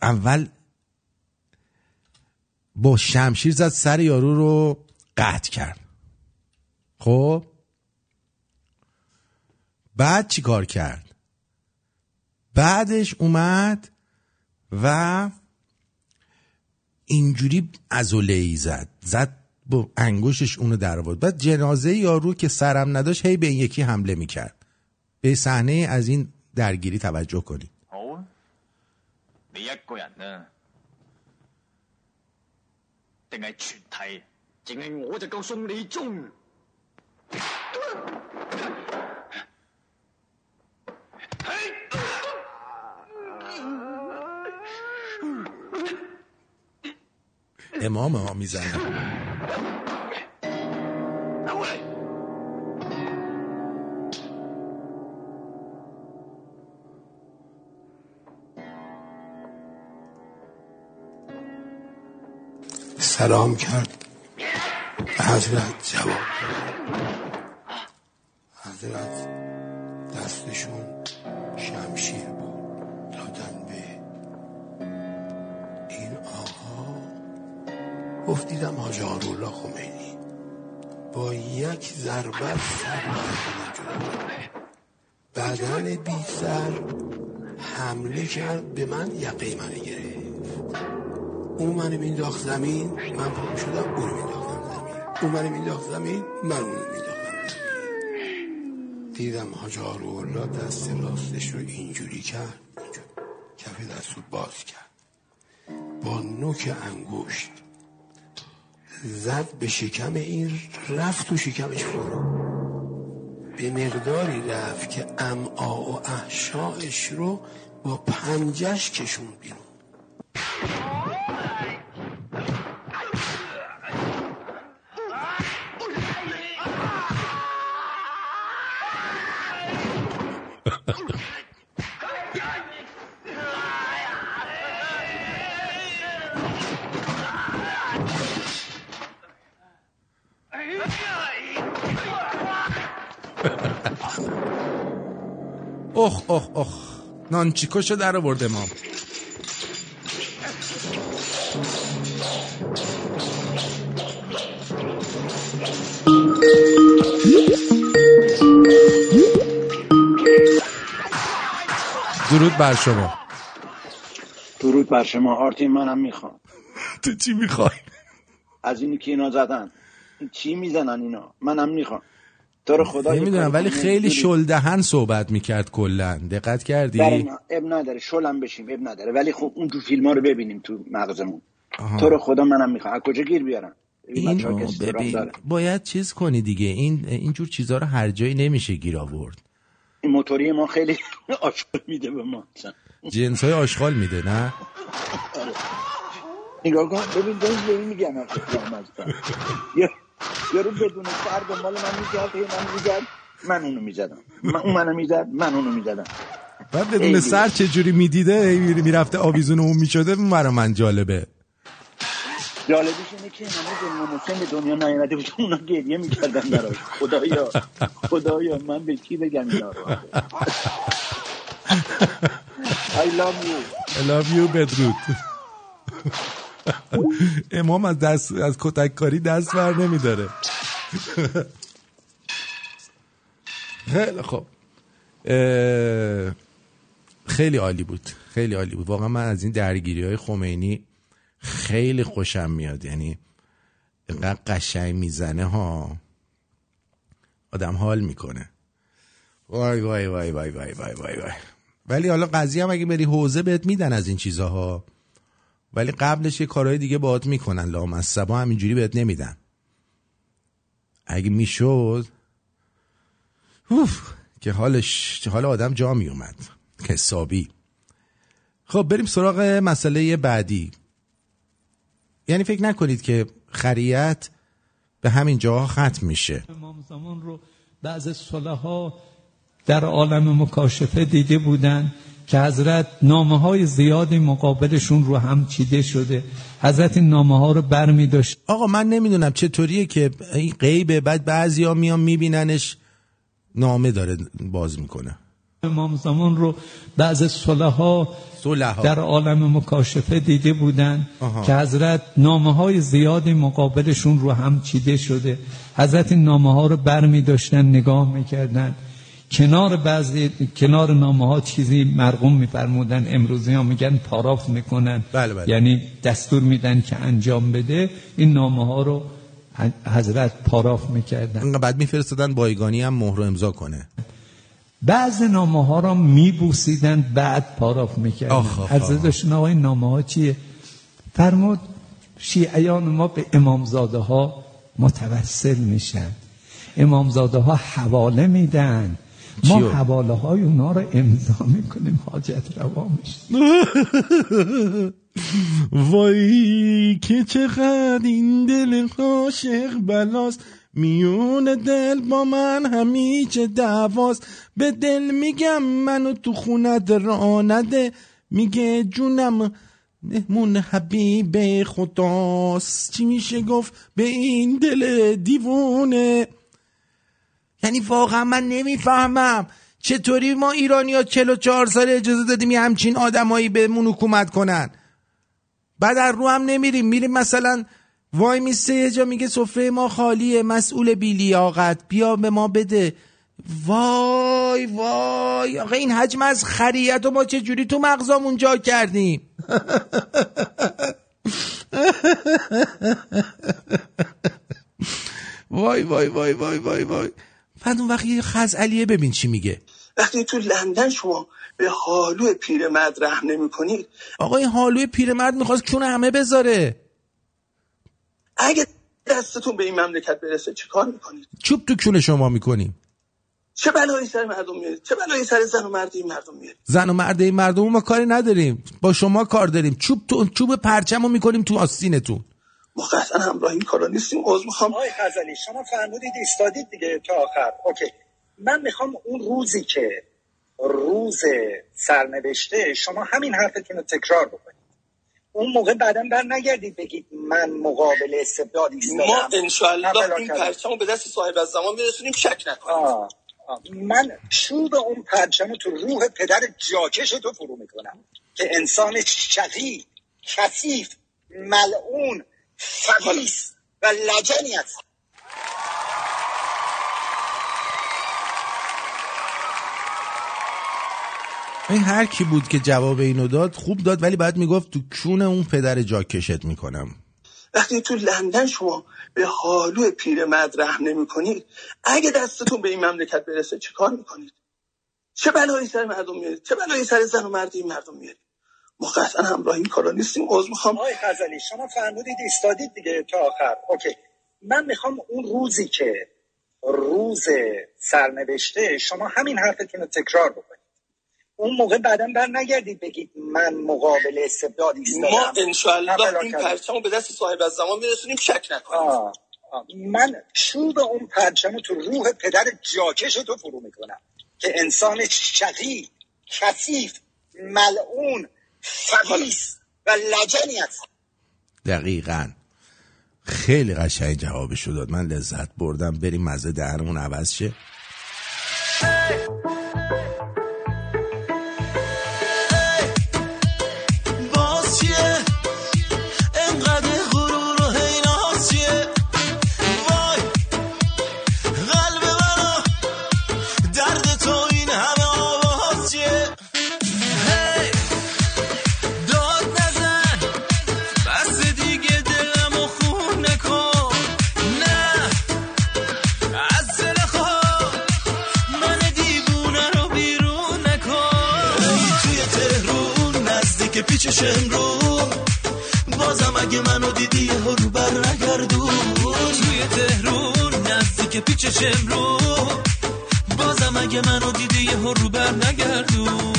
اول با شمشیر زد سر یارو رو قطع کرد. خب؟ بعد چی کار کرد؟ بعدش اومد و اینجوری ازوله ای زد. زد با انگوشش اونو در بود بعد جنازه یارو که سرم نداشت هی به این یکی حمله می‌کرد. به صحنه از این درگیری توجه کنید. 净系全体，净系我就够送你终。我。سلام کرد. به حضرت جواب حضرت دستشون شمشیر بود. دادن به این آقا. گفت دیدم حاج الله خمینی. با یک ضربت سر بدن بی سر حمله کرد. به من یقه من گرفت اون منو مینداخت زمین من پا شدم اونو مینداختم زمین. اون منو مینداخت زمین من اونو مینداختم دیدم حاج الله دست راستش رو اینجوری کرد اینجوری. کف دست رو باز کرد. با نوک انگشت زد به شکم این رفت تو شکمش فرو. به مقداری رفت که امعا و احشایش رو با پنجش کشون بیرون. اخ اخ اخ نانچیکوشو در آورد امام. درود بر شما. درود بر شما آرتین منم می‌خوام. تو چی می‌خوای؟ از اینی که اینا زدن. چی می‌زنن اینا؟ منم می‌خوام. تو رو خدا نمی‌دونم ولی خیلی دوری. شلدهن صحبت می‌کرد کلا. دقت کردی؟ اب نداره. شلم بشیم اب نداره. ولی خب اون تو فیلم ها رو ببینیم تو مغزمون. تو رو خدا منم می‌خوام. از کجا گیر بیارم؟ این ببین. باید چیز کنی دیگه. این اینجور چیزها رو هر جایی نمیشه گیر آورد. این موتوری ما خیلی *laughs* آشکال میده به ما. جنس های آشغال میده نه؟ نگاه کن. ببین ببین میگم. یارو بدون سر دنبال من میگرد هی من میگرد. من اونو می‌زدم. من اون منو می‌زد من اونو می‌زدم. بعد بدون. سر چه جوری می‌دیده؟ می‌رفته آویزون اون می‌شده؟ اون برا من جالبه. جالبیش اینه که همه ظلم و مسلم دنیا نیامده بود. اونا گریه می‌کردن براش. خدایا خدایا من به کی بگم اینا رو؟ I love you. I love you بدرود امام از دست از کتک کاری دست بر نمیداره. خیلی خب خیلی عالی بود. خیلی عالی بود. واقعا من از این درگیری های خمینی خیلی خوشم میاد. یعنی اینقدر قشنگ می‌زنه ها. آدم حال می‌کنه. وای وای وای وای وای وای وای وای. ولی حالا قضیه هم اگه بری حوزه بهت میدن از این چیزاها. ولی قبلش یه کارهای دیگه باهات می‌کنن. لامصبا همینجوری بهت نمیدن. اگه می‌شد اوف که حالش حال آدم جا میومد حسابی. خب بریم سراغ مسئله بعدی. یعنی فکر نکنید که خریت به همین جاها ختم میشه. امام زمان رو بعض صلحا در عالم مکاشفه دیده بودن. که حضرت نامه های زیادی مقابلشون رو هم چیده شده. حضرت این نامه ها رو بر می داشت آقا من نمی‌دونم چطوریه که این غیبه بعد بعضی ها میان میبیننش. نامه داره باز می‌کنه. امام زمان رو بعض صلحا. در عالم مکاشفه دیده بودن آها. که حضرت نامه های زیادی مقابلشون رو هم چیده شده. حضرت این نامه ها رو بر می داشتن نگاه می‌کردن. کنار بعضی کنار نامه ها چیزی مرقوم میفرمودن. امروزی ها میگن پاراف می‌کنن. بله بله. یعنی دستور میدن که انجام بده. این نامه ها رو حضرت پاراف می‌کردن. بعد میفرستادن بایگانی هم مهر و امضا کنه. بعض نامه ها را میبوسیدن بعد پاراف می‌کردن. آخ، آخ، عرضه آخ. داشتن آقا این نامه ها چیه؟ فرمود شیعیان ما به امامزاده ها متوسل میشن. امامزاده ها حواله میدن. ما؟ حواله های اونا رو امضا می‌کنیم حاجت روا *laughs* وای که چقدر این دل عاشق بلاست. میون دل با من همیشه دعواست. به دل میگم منو تو خونت را نده. میگه جونم مهمون حبیب خداست. چی میشه گفت؟ به این دل دیوونه. یعنی واقعا من نمی‌فهمم چطوری ما ایرانی ها 44 سال اجازه دادیم یه همچین آدمایی بهمون حکومت کنن. بعد از رو هم نمیریم. میریم مثلا وای میسته یه جا میگه سفره ما خالیه مسئول بیلیاقت. بیا به ما بده. وای وای. آقا این حجم از خریت و ما چه جوری تو مغزامون جا کردیم؟ *laughs* وای وای وای وای وای وای. بعد اون وقت یه خزعلیه ببین چی میگه. وقتی تو لندن شما به حالو پیرمرد رحم نمی کنید آقا این حالوی پیرمرد می‌خواست کون همه بذاره؟ اگه دستتون به این مملکت برسه چه کار می‌کنید؟ چوب تو کون شما می‌کنیم؟ چه بلایی سر مردم میارید چه بلایی سر زن و مرد این مردم میارید زن و مرد این مردم ما کاری نداریم. با شما کار داریم. چوب تو چوب پرچم رو می‌کنیم تو آستینتون. ما قطعا همراه این کارا نیستیم. عذر می‌خوام. آقای غزالی شما فرمودید ایستادید دیگه تا آخر. اوکی. من می‌خوام اون روزی که روز سرنوشته شما همین حرفتون رو تکرار بکنید. اون موقع بعدا بر نگردید بگید من مقابل استبداد ایستادم. ما انشالله این. پرچم رو به دست صاحب از زمان میرسونیم شک نکنید. من چوب اون پرچم رو تو روح پدر جاکش تو فرو می‌کنم که انسان شقی کثیف ملعون خبیث و لجنی است این هر کی بود که جواب اینو داد خوب داد ولی بعد می‌گفت تو کون اون پدر جاکشت می‌کنم. وقتی تو لندن شما به حالو پیرمرد رحم نمی کنید اگه دستتون به این مملکت برسه چه کار می‌کنید؟ چه بلایی سر مردم میارید چه بلایی سر زن و مرد این مردم میارید ما قطعا همراه این کارا نیستیم. عذر می‌خوام. آقای غزالی شما فرمودید ایستادید دیگه تا آخر. اوکی. من می‌خوام اون روزی که روز سرنوشته شما همین حرفتون رو تکرار بکنید. اون موقع بعدا بر نگردید بگید من مقابل استبداد ایستادم. ما انشالله این. پرچم رو به دست صاحب از زمان میرسونیم شک نکنید. آه، آه. من چوب اون پرچم تو روح پدر جاکش تو فرو می‌کنم که انسان شقی کثیف ملعون خبیث و لجنی است دقیقا. خیلی قشنگ جوابشو داد. من لذت بردم. بریم مزه دهنمون عوض شه. پیچشم رو. بازم اگه منو دیدی یه رو بر نگردون توی تهرون نزدیک پیچشم رو بازم اگه منو دیدی یه رو بر نگردون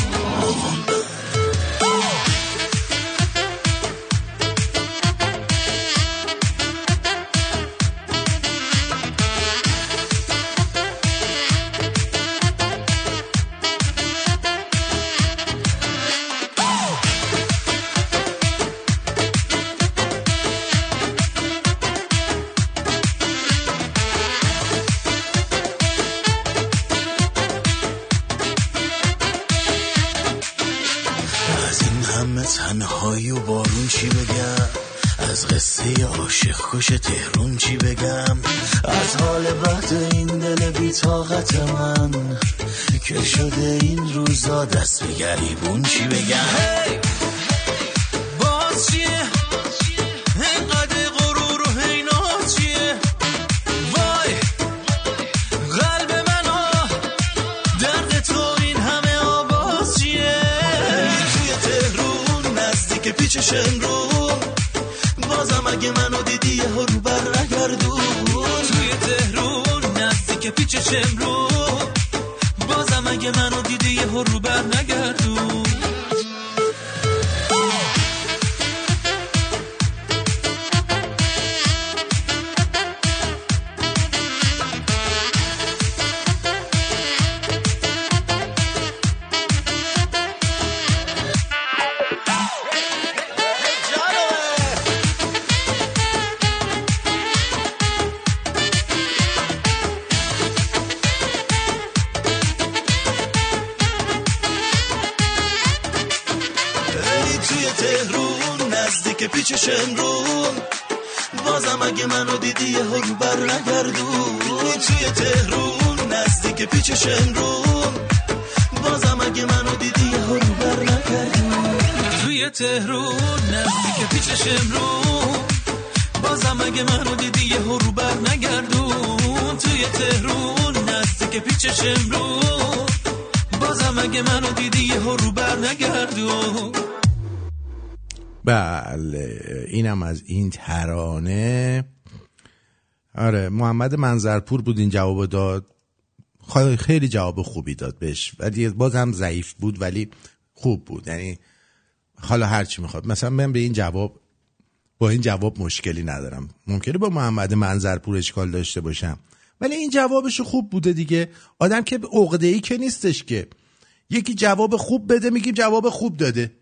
همه تنهایی و بارون چی بگم؟ از قصه عاشق کش تهرون چی بگم؟ از حال بعد این دل بیتاقت من که شده این روزا دست به گریبون چی بگم؟ باز پیچشم رو بازم اگه منو دیدی یه رو بر نگردون توی تهرون نزدیک پیچشم رو بازم اگه منو دیدی یه رو بر نگردون پیچشم رو بازم اگه منو دیدی یه رو بر نگردون توی تهرون نزدیک پیچشم رو بازم اگه منو دیدی یه رو بر نگردون. توی تهرون نزدیک پیچشم رو بازم اگه منو دیدی یه رو بر نگردون. بله اینم از این ترانه. آره محمد منظرپور بود این جواب داد. خیلی- جواب خوبی داد بهش. ولی بازم ضعیف بود ولی خوب بود. یعنی حالا هرچی می‌خواد. مثلا من به این جواب با این جواب مشکلی ندارم. ممکنه با محمد منظرپور اشکال داشته باشم. ولی این جوابش خوب بوده دیگه. آدم که عقده ای که نیستش که. یکی جواب خوب بده میگیم جواب خوب داده.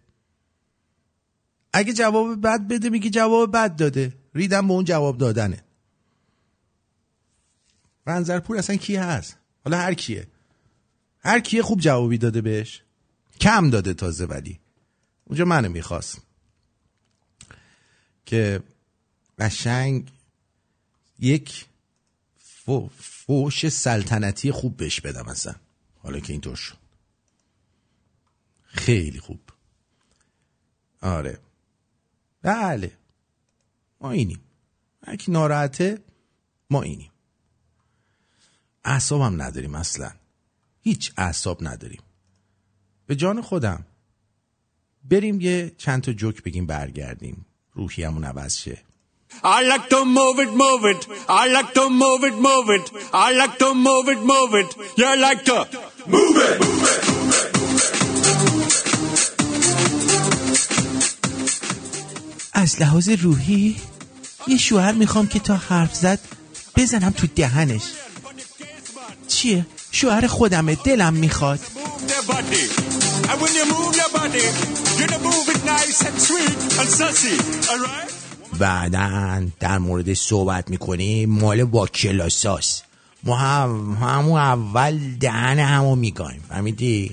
اگه جواب بد بده میگی جواب بد داده. ریدم به اون جواب دادنه. منظرپور اصلا کی هست؟ حالا هر کیه؟ هر کیه خوب جوابی داده بهش؟ کم داده تازه ولی. اونجا منو می‌خواست. که قشنگ یک فو- فوش سلطنتی خوب بهش بدم اصلا. حالا که اینطور شد. خیلی خوب. آره. بله. ما اینیم. هر کی ناراحته ما اینیم. اعصاب هم نداریم اصلا هیچ اعصاب نداریم به جان خودم بریم یه چند تا جوک بگیم برگردیم روحیمون عوض شه I like to move it, move it. I like to move it, move it. I like to move it, move it. You like to move it. از لحاظ روحی یه شوهر می‌خوام که تا حرف زد بزنم تو دهنش چیه؟ شوهر خودمه دلم می‌خواد بعدا در مورد صحبت می‌کنی مال با کلاساس ما هم اول دهن همو میگایم فهمیدی؟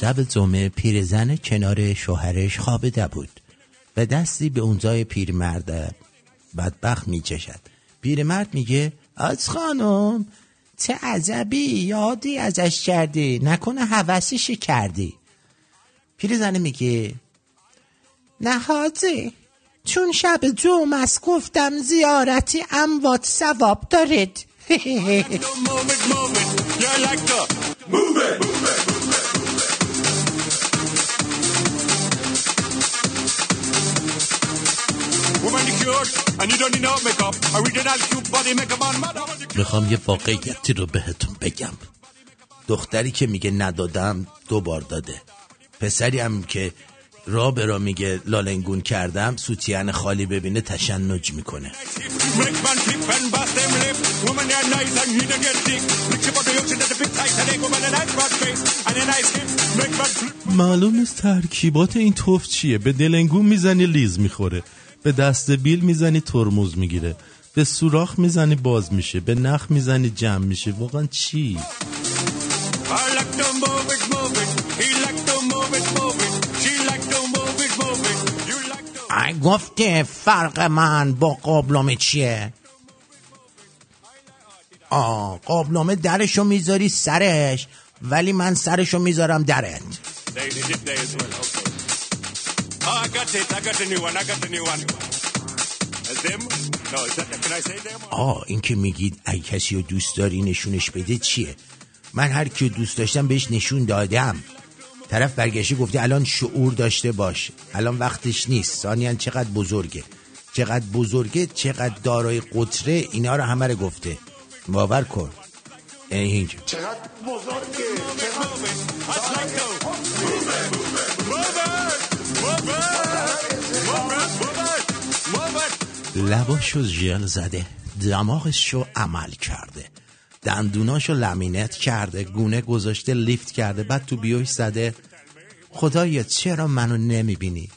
شب زومه پیرزن کنار شوهرش خوابیده بود و دستی به اونجای پیرمرد بدبخت میچشد. پیرمرد میگه از خانم چه عجبی یادی ازش کردی نکنه حوثش کردی. پیرزن میگه نه حاجی چون شب جمعه است گفتم زیارتی اموات ثواب دارید. می‌خوام یه واقعیتی رو بهتون بگم. دختری که میگه ندادم دو بار داده. پسری هم که را به را میگه لالنگون کردم سوتیان خالی ببینه تشنج می‌کنه. معلوم نیست ترکیبات این توف چیه. به دلنگون می‌زنی لیز می‌خوره. به دست بیل می‌زنی ترمز می‌گیره. به سوراخ می‌زنی باز میشه. به نخ می‌زنی جمع میشه. واقعا چی؟ I like to move it, move it. He like to move it, move it. She like to move it, move it. You like to... گفته فرق من با قابلمه چیه؟ آه قابلمه درشو می‌ذاری سرش ولی من سرشو می‌ذارم درت. Oh, I got it. I got the new one. I got the new one. As them? No, is that, can I say them? آه این که میگید ای کسی رو دوست داری نشونش بده چیه من هر کی دوست داشتم بهش نشون دادم طرف برگشته گفته الان شعور داشته باش الان وقتش نیست ثانیا چقدر بزرگه چقدر بزرگه چقدر دارای قطره اینا رو همه رو گفته باور کن ای اینجا چقدر بزرگه I like لباشو ژل زده دماغشو عمل کرده. دندوناشو لمینت کرده گونه گذاشته لیفت کرده بعد تو بیوش زده. خدایا چرا منو نمی‌بینی؟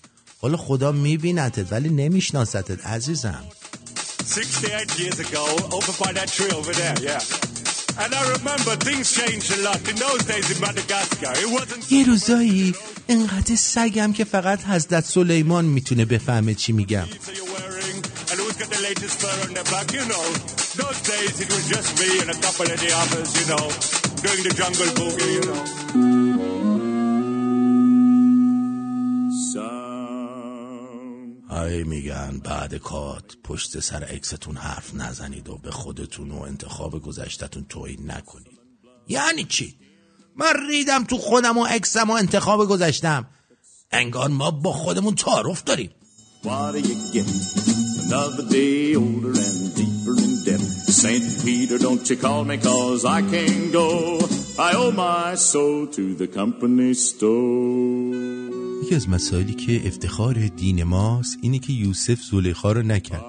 حالا خدا میبینتت ولی نمیشناستت عزیزم. 68 years ago. And I remember things changed a lot. In those days in Madagascar, it wasn't یه روزایی انقدر سگم که فقط حضرت سلیمان می‌تونه بفهمه چی میگم های میگن بعد کات پشت سر اکستون حرف نزنید و به خودتون و انتخاب گذشتتون توهین نکنید یعنی چی من ریدم تو خودم و اکسم و انتخاب گذاشتم انگار ما با خودمون تعارف داریم What do you get? Another day older and deeper in debt. St. Peter, don't you call me cause I can't go. I owe my soul to the company store. یکی از مسائلی که افتخار دین ماست اینه که یوسف زلیخا رو نکرد.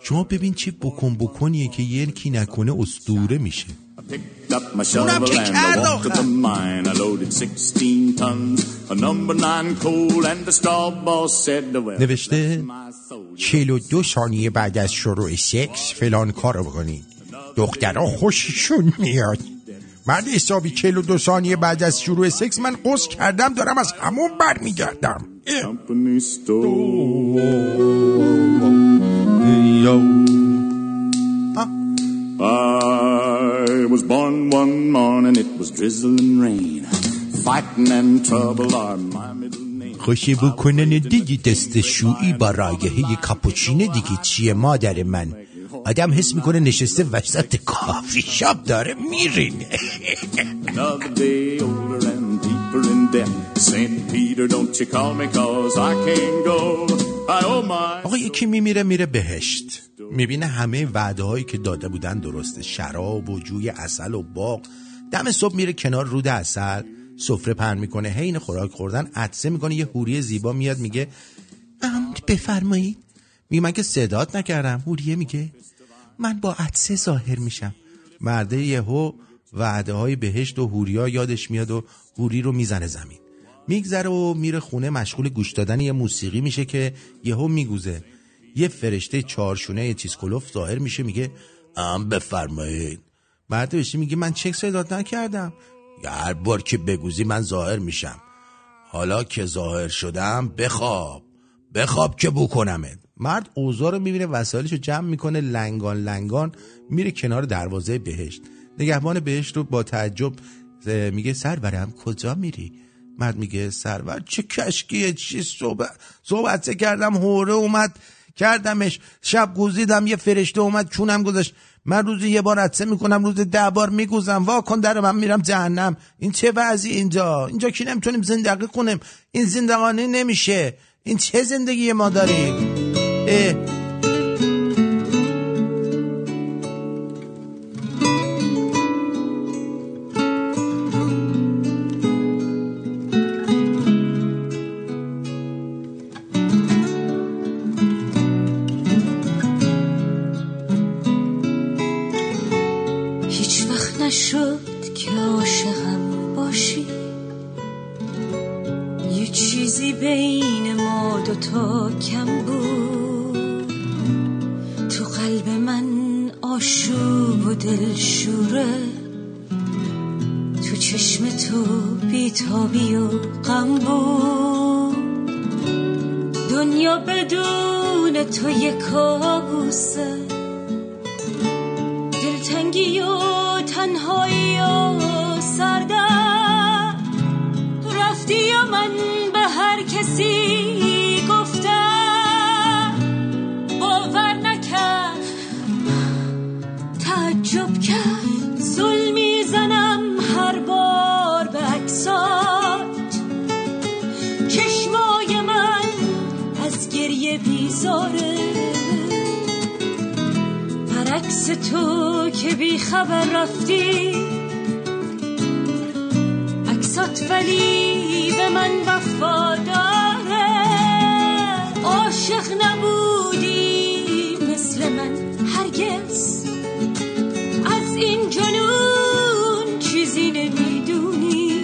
شما ببین چه بکن بکنیه که یکی نکنه استوره میشه. Picked up my shovel and I walked to the mine. I loaded 16 tons. Of number nine coal and the straw boss said, well, نوشته چهل و دو ثانیه بعد از شروع سکس فلان کار رو بکنید. دخترها خوششون میاد. بعد حسابی چهل و دو ثانیه بعد از شروع سکس من قصد کردم دارم از همون برمیگردم company I was born one morning, it was drizzling rain. Fighting and trouble are my middle name. خوشی بکنن دیگه دست شویی با رایحه کاپوچینه دیگه چیه مادر من آدم حس می‌کنه نشسته وسط کافی شاپ داره میرینه. آقا یکی میمیره میره بهشت. می‌بینه همه وعده هایی که داده بودن درسته شراب و جوی اصل و باغ. دم صبح میره کنار رود اصل سفره پهن می‌کنه حین خوراک خوردن. عطسه می‌کنه یه حوری زیبا میاد میگه بفرمایید. میگه من که صدات نکردم. حوریه میگه. من با عطسه ظاهر میشم. مرده یهو وعده های بهشت و هوریا یادش میاد و هوری رو می‌زنه زمین. میگذره و میره خونه مشغول گوش دادن یه موسیقی میشه که یهو میگوزه. یه فرشته چارشونه یه چیز کلوف ظاهر میشه میگه ام بفرمایید. مرد بهشتی میگه من چک صدات نکردم. هر بار که بگوزی من ظاهر میشم. حالا که ظاهر شدم بخواب. بخواب که بکنمت. مرد اوضاع رو می‌بینه وسایلش رو جمع می‌کنه لنگان لنگان میره کنار دروازه بهشت. نگهبان بهشت رو با تعجب میگه سرورم کجا میری؟ مرد میگه سرور چه کشکیه چی صحبت صحبت کردم هوره اومد کردمش شب گوزیدم یه فرشته اومد چونم گذاشت. من روزی یه بار عطسه می‌کنم روز ده بار میگوزم. وا کن در من میرم جهنم. این چه وضعی اینجا؟ اینجا کی نمی‌تونیم زندگی کنیم؟ این زندگانی نمیشه. این چه زندگی ما داریم؟ Yeah. کابوسه دلتنگی و تنهایی و سردم رفتی و من به هر کسی گفتم. باور نکرد. تعجب کرد. زل می‌زنم هر بار به عکسات. چشمای من از گریه بیزاره. برعکس تو که بی خبر رفتی. عکسات ولی به من وفاداره عاشق نبودی مثل من هرگز. از این جنون چیزی نمی‌دونی.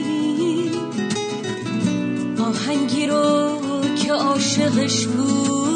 آهنگی رو که عاشقش بودی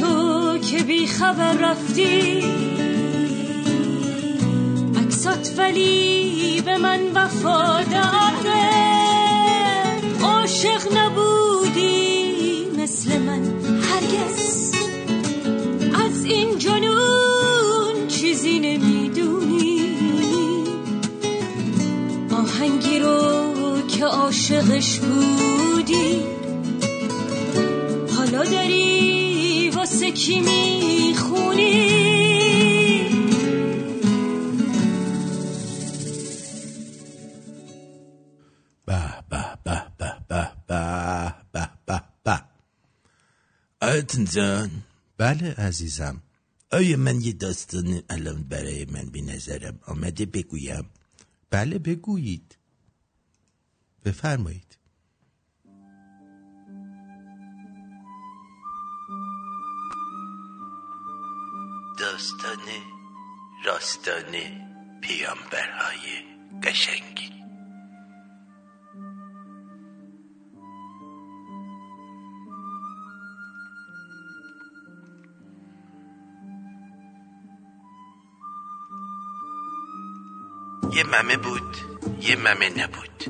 تو که بی خبر رفتی. عکسات ولی به من وفاداره عاشق نبودی مثل من هرگز. از این جنون چیزی نمی‌دونی. آهنگی رو که عاشقش بودی واسه کی می‌خونی؟ به به به به به به به به به. آیتون جان. بله عزیزم. آیا من یه داستان الان برای من به نظرم آمده بگویم؟ بله بگویید. بفرمایید. داستان راستانه پیامبرهای قشنگی. یه ممه بود یه ممه نبود.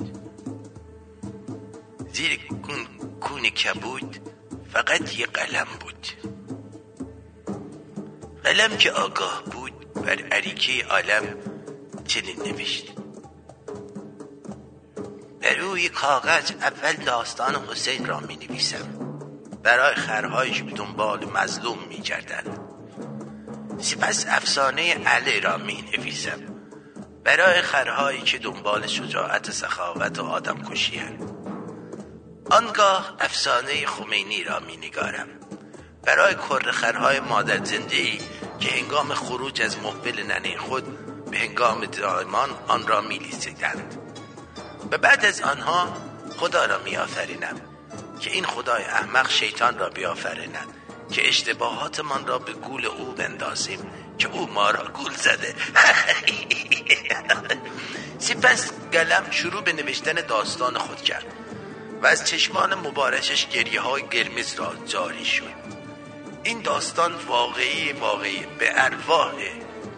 زیر کون, کون کبود فقط یه قلم بود. قلم که آگاه بود بر عریکه عالم چنین نوشت. بر روی کاغذ اول داستان حسین را می نویسم برای خرهایش به دنبال مظلوم می سپس افسانه علی را می نویسم برای خرهایی که دنبال شجاعت سخاوت و آدم کشی آنگاه افسانه خمینی را می نگارم برای کرخرهای مادر زنده که هنگام خروج از محفل ننه خود به هنگام دائمان آن را می لیسیدند و بعد از آنها خدا را می آفرینم که این خدای احمق شیطان را بیافریند که اشتباهاتمان را به گول او بندازیم که او ما را گول زده. *laughs* سپس گلم شروع به نوشتن داستان خود کرد و از چشمان مبارشش گریه های قرمز را جاری شد. این داستان واقعی واقعی. به ارواح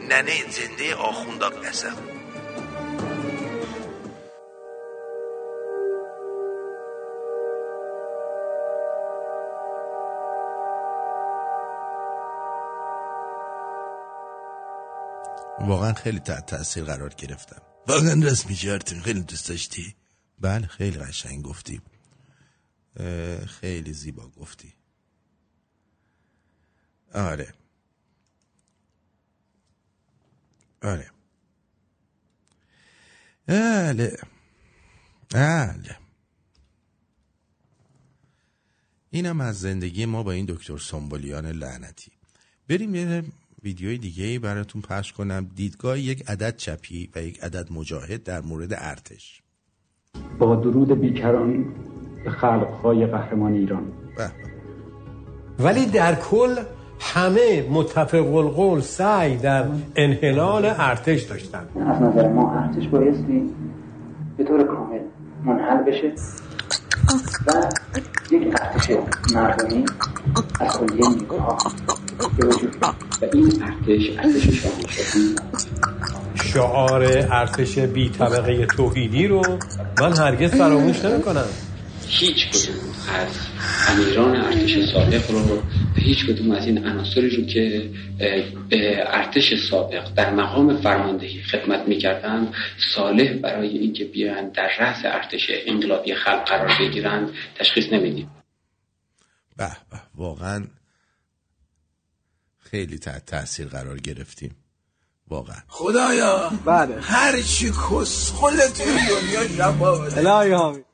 ننه زنده آخونداب قسم واقعا خیلی تحت تاثیر قرار گرفتم. واقعا رسمی جارتین خیلی دوست داشتی؟ بله خیلی قشنگ گفتی. خیلی زیبا گفتی. آره. آره. بله. بله. اینم از زندگی ما با این دکتر سنبولیان لعنتی. بریم یه ویدیوی دیگه ای براتون پخش کنم. دیدگاه یک عدد چپی و یک عدد مجاهد در مورد ارتش. با درود بیکران به خلقهای قهرمان ایران. ولی در کل همه متفق القول سعی در انحلال ارتش داشتن. از نظر ما ارتش بایستی به طور کامل منحل بشه و یک ارتش مردمی از کلیه نیروها به وجود. و این ارتش ارتش شاهنشاهی شعار ارتش بی طبقه توحیدی رو من هرگز فراموش نمی‌کنم. هیچ کدوم. از امیران ارتش سابق رو و هیچ کدوم از این عناصری رو که به ارتش سابق در مقام فرماندهی خدمت می‌کردن صالح برای اینکه بیان در رأس ارتش انقلابی خلق قرار بگیرند تشخیص نمیدیم. به به واقعا خیلی تحت تاثیر قرار گرفتیم. واقعا. خدایا بله. هر چی کسخل توی دنیا شباب الهی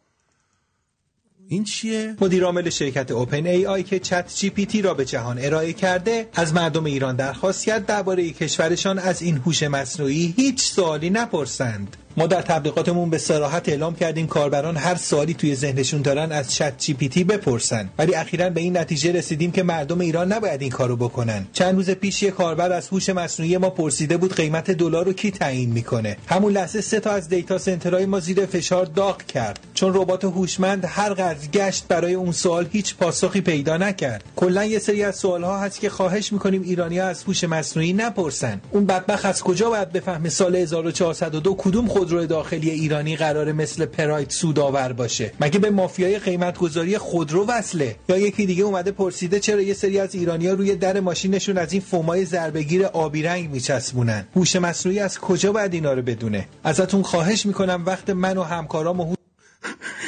این چیه؟ مدیر عامل شرکت OpenAI که ChatGPT را به جهان ارائه کرده از مردم ایران درخواست کرد درباره کشورشان از این هوش مصنوعی هیچ سوالی نپرسند ما در تبلیغاتمون به صراحت اعلام کردیم کاربران هر سوالی توی ذهنشون دارن از ChatGPT بپرسن. ولی اخیرا به این نتیجه رسیدیم که مردم ایران نباید این کارو بکنن. چند روز پیش یه کاربر از هوش مصنوعی ما پرسیده بود قیمت دلار رو کی تعیین می‌کنه. همون لحظه سه تا از data center های ما زیر فشار داغ کرد. چون ربات هوشمند هر قدر گشت برای اون سوال هیچ پاسخی پیدا نکرد. کلا یه سری از سوالها هست که خواهش می‌کنیم ایرانیا از هوش مصنوعی نپرسن. اون بدبخت از کجا باید بفهمه سال 1402 کدوم خودرو داخلی ایرانی قرار مثل پراید سودآور باشه. مگه به مافیای قیمت گذاری خودرو وصله؟ یا یکی دیگه اومده پرسیده چرا یه سری از ایرانیا روی در ماشینشون از این فومای ضربگیر آبی رنگ میچسبونن؟ هوش مصنوعی از کجا باید اینا رو بدونه؟ ازتون خواهش می‌کنم وقت من و همکارام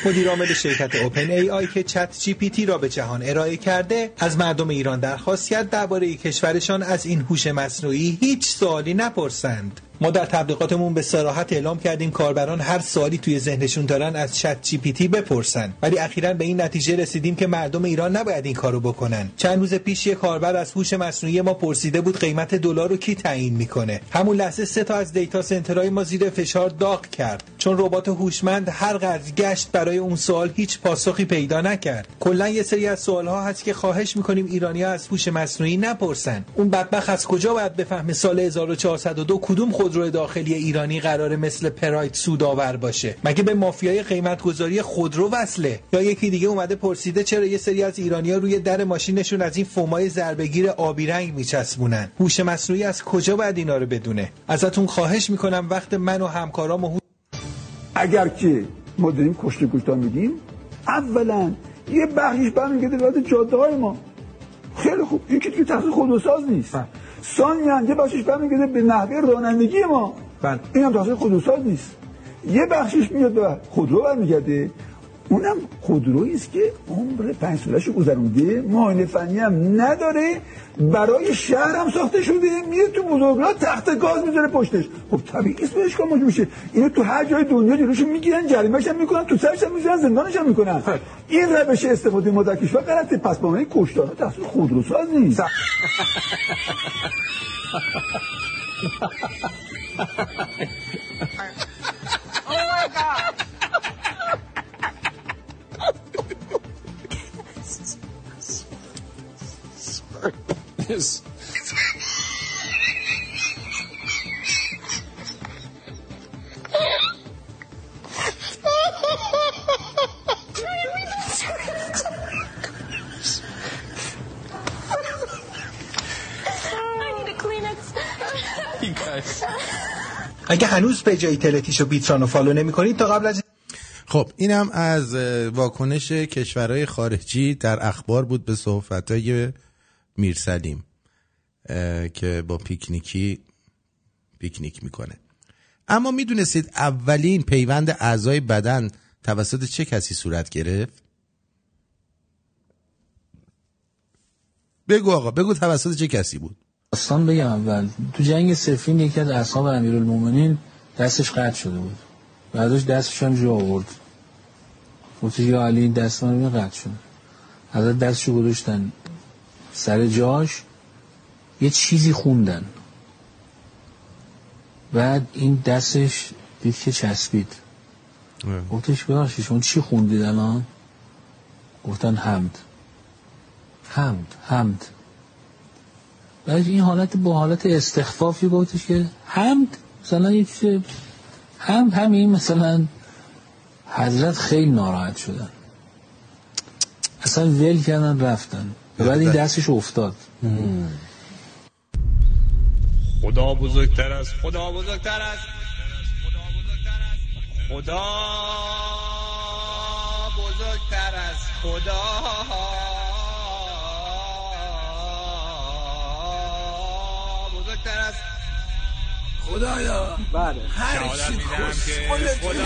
مدیر عامل شرکت OpenAI که ChatGPT را به جهان ارائه کرده از مردم ایران درخواست کرد درباره کشورشان از این هوش مصنوعی هیچ سوالی نپرسند. ما در تبلیغاتمون به صراحت اعلام کردیم کاربران هر سوالی توی ذهنشون دارن از ChatGPT بپرسن. ولی اخیرا به این نتیجه رسیدیم که مردم ایران نباید این کارو بکنن. چند روز پیش یه کاربر از هوش مصنوعی ما پرسیده بود قیمت دلار رو کی تعیین می‌کنه. همون لحظه سه تا از data center های ما زیر فشار داغ کرد. چون ربات هوشمند هر قدر گشت برای اون سوال هیچ پاسخی پیدا نکرد. کلا یه سری از سوالها هست که خواهش می‌کنیم ایرانیا از هوش مصنوعی نپرسن. اون بدبخت از کجا باید بفهمه سال 1402 کدوم خودرو داخلی ایرانی قرار مثل پراید سودآور باشه. مگه به مافیای قیمت گذاری خودرو وصله؟ یا یکی دیگه اومده پرسیده چرا یه سری از ایرانیا روی در ماشینشون از این فومای ضربگیر آبی رنگ میچسبونن؟ هوش مصنوعی از کجا باید اینا رو بدونه؟ ازتون خواهش می‌کنم وقت من و همکارام و اگر که ما داریم کشت کشتار میدیم اولا یه بخشش برمیگرده به جاده های ما. خیلی خوب. این که دیگه تقصیر خودروساز نیست. ثانیا یه بخشش برمیگرده به نحوه رانندگی ما. این هم تقصیر خودروساز نیست. یه بخشش میاد به خودرو برمیگرده. اونم خودرویی است که عمر پنج سالش گذرونده معاینه فنی هم نداره. برای شهر هم ساخته شده. میره تو بزرگراه تخت گاز می‌ذاره پشتش. خب طبیعی است بهش موجود میشه اینو تو هر جای دنیا جلوش می‌گیرن جریمه‌ش هم می‌کنن تو سرش هم می‌ذارن زندانش هم می‌کنن. این روش استفاده ما در کشور غلطه. پس با معنی کشتار تقصیر خودروساز نیست. Yes. I need Kleenex. اگه هنوز به جای تلتیشو بیترانو فالو نمی کنید تا قبل از خب اینم از واکنش کشورهای خارجی در اخبار بود به صحبتهای میرسلیم که با پیکنیکی پیکنیک می‌کنه. اما می‌دونستید اولین پیوند اعضای بدن توسط چه کسی صورت گرفت؟ بگو آقا بگو توسط چه کسی بود؟ داستان بگم اول تو جنگ سفین یکی از اصحاب امیرالمومنین دستش قطع شده بود. بعدش دستش هم جو آورد. گفت یا علی این دست من قطع شده. حضرت دستشو گذاشتن. سر جاش یه چیزی خوندن. بعد این دستش دید که چسبید. گفتش ببخشید شما چی خوندید الان؟ گفتن حمد. حمد حمد. بعد این حالت با حالت استخفافی گفتش که حمد مثلا یه چیز هم همین مثلا حضرت خیلی ناراحت شدن. اصلا ول کردن رفتن. بعد این دستش افتاد. خدا بزرگتر است خدا بزرگتر است خدا بزرگتر است خدا بزرگتر است خدایا. بله. هر چی کسخل توی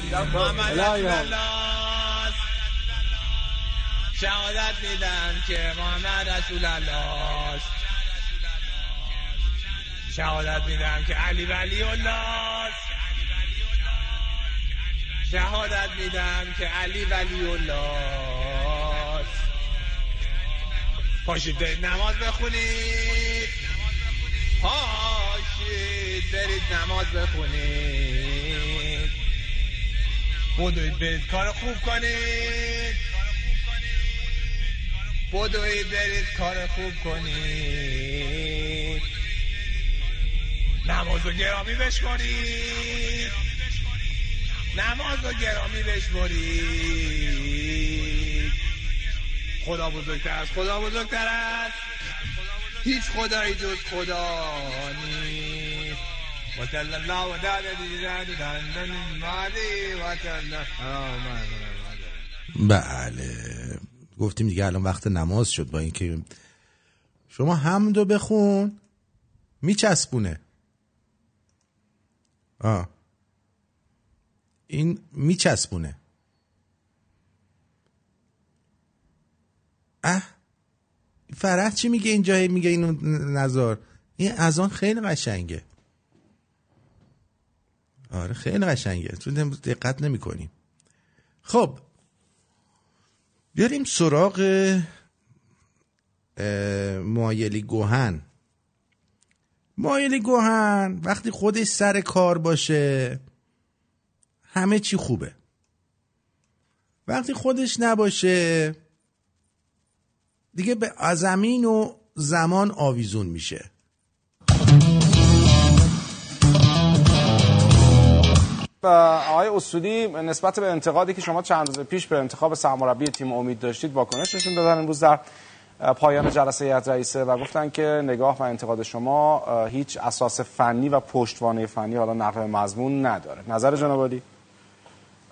دنیا محمد الله. شهادت میدم که محمد رسول الله است. شهادت میدم که علی ولی الله است. شهادت میدم که علی ولی الله است. پاشید نماز بخونید پاشید برید نماز بخونید بدوید برید کار خوب کنید بدوید برید کار خوب کنید نماز و گرامی بشمارید نماز و گرامی بشمارید خدا بزرگتر است خدا بزرگتر است هیچ خدایی جز خدا نیست. و صلی الله و آمین. بله. گفتیم دیگه الان وقت نماز شد با اینکه شما حمدو بخون میچسبونه. آه. این میچسبونه. اه. فرح چی میگه اینجا؟ میگه اینو نظر این از آن خیلی قشنگه. آره خیلی قشنگه. تو دقت نمی کنیم خب بیاریم سراغ مایلی گوهن. مایلی گوهن وقتی خودش سر کار باشه همه چی خوبه. وقتی خودش نباشه دیگه به زمین و زمان آویزون میشه. آقای اصولی نسبت به انتقادی که شما چند روز پیش به انتخاب سرمربی تیم امید داشتید واکنش نشون دادن امروز در پایان جلسه هیئت رئیسه و گفتن که نگاه و انتقاد شما هیچ اساس فنی و پشتوانه فنی حالا نقل مضمون نداره. نظر جناب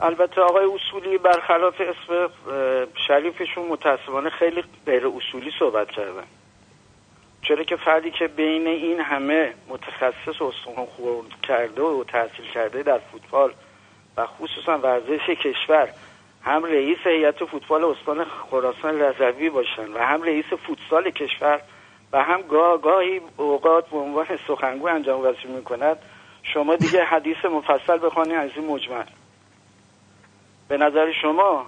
البته آقای اصولی برخلاف اسم شریفشون متاسفانه خیلی غیر اصولی صحبت کردن. چرا که فردی که بین این همه متخصص استخوان خورد کرده و تحصیل کرده در فوتبال و خصوصا ورزش کشور هم رئیس هیئت فوتبال استان خراسان رضوی باشن و هم رئیس فوتسال کشور و هم گاه گاهی اوقات به عنوان سخنگو انجام وظیفه می‌کند شما دیگه حدیث مفصل بخوانی از این مجمل به نظر شما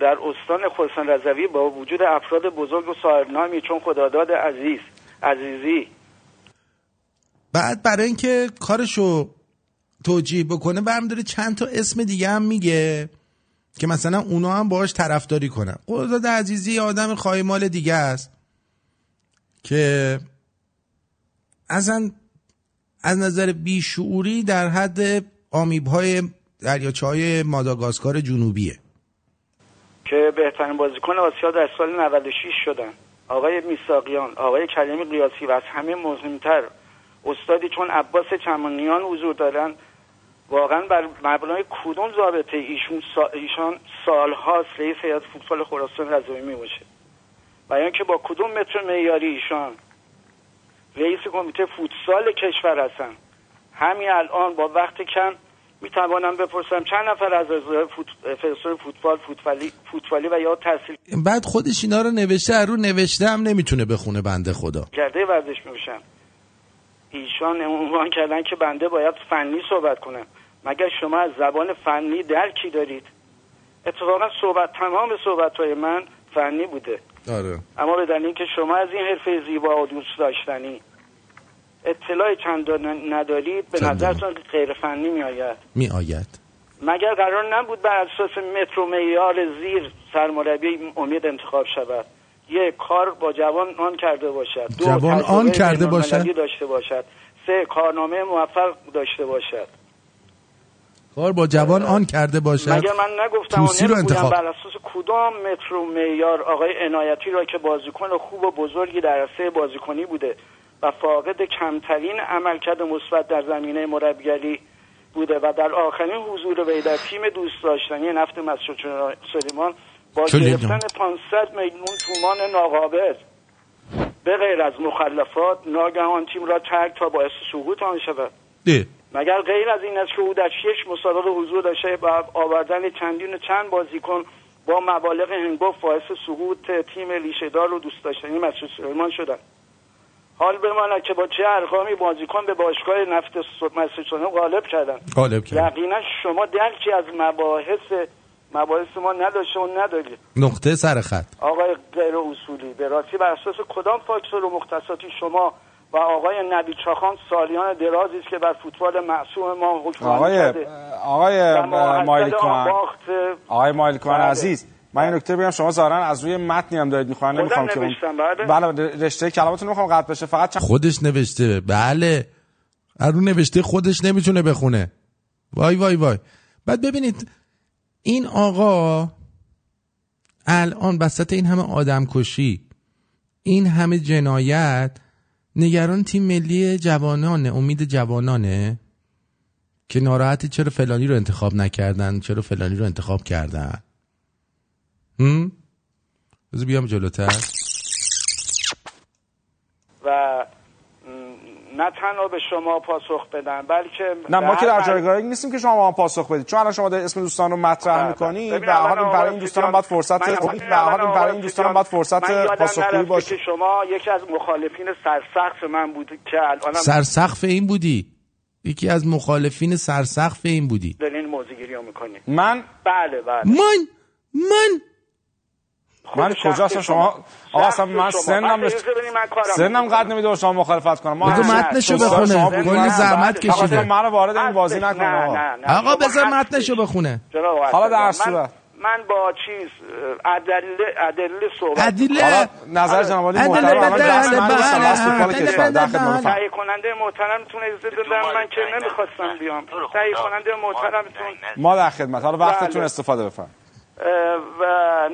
در استان خراسان رضوی با وجود افراد بزرگ و صاحبنامی چون خداداد عزیز عزیزی. بعد برای اینکه کارشو توجیه بکنه برمیداره چند تا اسم دیگه هم میگه که مثلا اونا هم باهاش طرفداری کنن. قدرت عزیزی آدم خواهی دیگه است که اصلا از نظر بیشعوری در حد آمیب های دریاچه های ماداگاسکار جنوبیه. که بهترین بازیکن آسیا در سال 96 شدن. آقای میساقیان آقای کریمی قیاسی و از همه مهمتر استادی چون عباس چمانیان حضور دارن. واقعا بر مبنای کدوم ضابطه ایشون سا... ایشان سالهاست رئیس هیئت فوتبال خراسان رضوی می باشه و که با کدوم متر معیاری ایشان رئیس کمیته فوتسال کشور هستن؟ همین الان با وقت کم می توانم بپرسم چند نفر از فوت... فوتبال فوتبالی فوتبالی و یا تحصیل بعد خودش اینا رو نوشته رو نوشته هم نمی‌تونه بخونه بنده خدا. کرده ورزش میشن ایشان عنوان کردن که بنده باید فنی صحبت کنم مگر شما از زبان فنی درکی دارید؟ اتفاقا صحبت تمام صحبت های من فنی بوده. آره. اما به دلیل اینکه شما از این حرفه زیبا و دوست داشتنی اطلاع چند ندارید به. نظرتون غیر فنی می آید؟ می آید. مگر قرار نبود بر اساس متر و معیار زیر سرمربی امید انتخاب شود؟ یک کار با جوان آن کرده باشد. دو جوان آن کرده باشد؟ داشته باشد. سه کارنامه موفق داشته باشد. کار با جوان آن کرده باشد. مگر من نگفتم توسی رو انتخاب بر اساس کدام متر و معیار آقای عنایتی را که بازیکن خوب و بزرگی در عرصه بازیکنی بوده؟ و فاقد کمترین عملکرد مثبت در زمینه مربیگری بوده و در آخرین حضور وی در تیم دوست داشتنی نفت مسجد سلیمان با گرفتن لیدم؟ 500 میلیون تومان ناقابل به غیر از مخلفات ناگهان تیم را ترک تا باعث سقوط آن شود ده. مگر غیر از این است که او در شش مسابقه حضور داشته و آوردن چندین و چند بازیکن با مبالغ هنگفت باعث سقوط تیم لیشهدار و دوست داشتنی مسجد سلیمان شدن حال بماند که با چه ارقامی بازیکن به باشگاه نفت سلیمان غالب کردن. غالب کرد یقینا شما درکی از مباحث مباحث ما نداشته و ندارید. نقطه سر خط. آقای غیر اصولی به راستی بر اساس کدام فاکتور و مختصاتی شما و آقای نبی چاخان سالیان درازی است که بر فوتبال معصوم ما حکمرانی آقای کرده؟ آقای کوهن باخت آقای مایلی کوهن بله. عزیز من این نکته بگم شما ظاهرا از روی متنی هم دارید می‌خوان نمی‌خوام که بله. بله رشته کلامتون نمی‌خوام قطع بشه فقط چند خودش نوشته بله. از رو نوشته خودش نمی‌تونه بخونه. وای وای وای. بعد ببینید این آقا الان وسط این همه آدم کشی این همه جنایت نگران تیم ملی جوانانه امید جوانانه که ناراحتی چرا فلانی رو انتخاب نکردن چرا فلانی رو انتخاب کردن. هم؟ بذار بیام جلوتر. و نه تنها به شما پاسخ بدن بلکه نه ما به که در جایگاهی نیستیم که شما ما پاسخ بدید. چون الان شما دارید اسم دوستان رو مطرح می‌کنید ببین، به هر حال الان این برای این دوستان باید فرصت من- به هر حال این برای این دوستان باید فرصت پاسخگویی باشه. که شما یکی از مخالفین سرسخت من بود که الانم سرسقف این بودی. یکی از مخالفین سرسقف این بودی. دارین موضوع گیری می‌کنید من بله بله. من من من کجا اصلا شما آقا اصلا من. سنم کارم سنم قد نمیده شما مخالفت کنم ما بگو متنشو بخونه. کلی. زحمت کشیده. منو وارد این بازی هستش. نکن نه، آقا بذار. متنشو بخونه جناب حالا در صورت. من با چیز ادله ادله صحبت ادله. نظر جناب عالی ادله محترم من بحث فوتبال کشور در خدمتتون تهیه کننده محترمتون اجازه دادم من که نمی‌خواستم بیام تهیه کننده محترمتون ما در خدمت حالا وقتتون بله. استفاده بفرم اه، و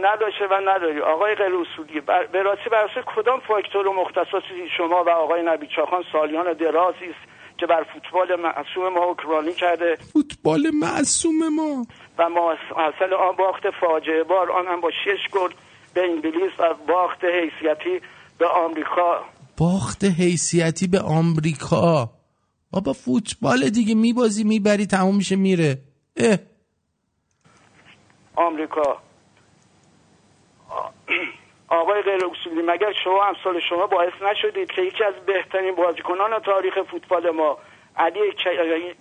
نداشته و نداری. آقای غیر اصولی به راستی بر اساس کدام فاکتور و مختصاتی شما و آقای نبی چاخان سالیان درازی است که بر فوتبال معصوم ما حکمرانی کرده؟ فوتبال معصوم ما. و ما حاصل آن باخت فاجعه بار آن هم با شش گل به انگلیس و باخت حیثیتی به آمریکا. باخت حیثیتی به آمریکا؟ بابا فوتبال دیگه میبازی می‌بری تموم میشه میره. اه. آمریکا. *clears throat* آقای غیر اصولی مگر شما امثال شما باعث نشدید که یکی از بهترین بازیکنان تاریخ فوتبال ما علی کریمی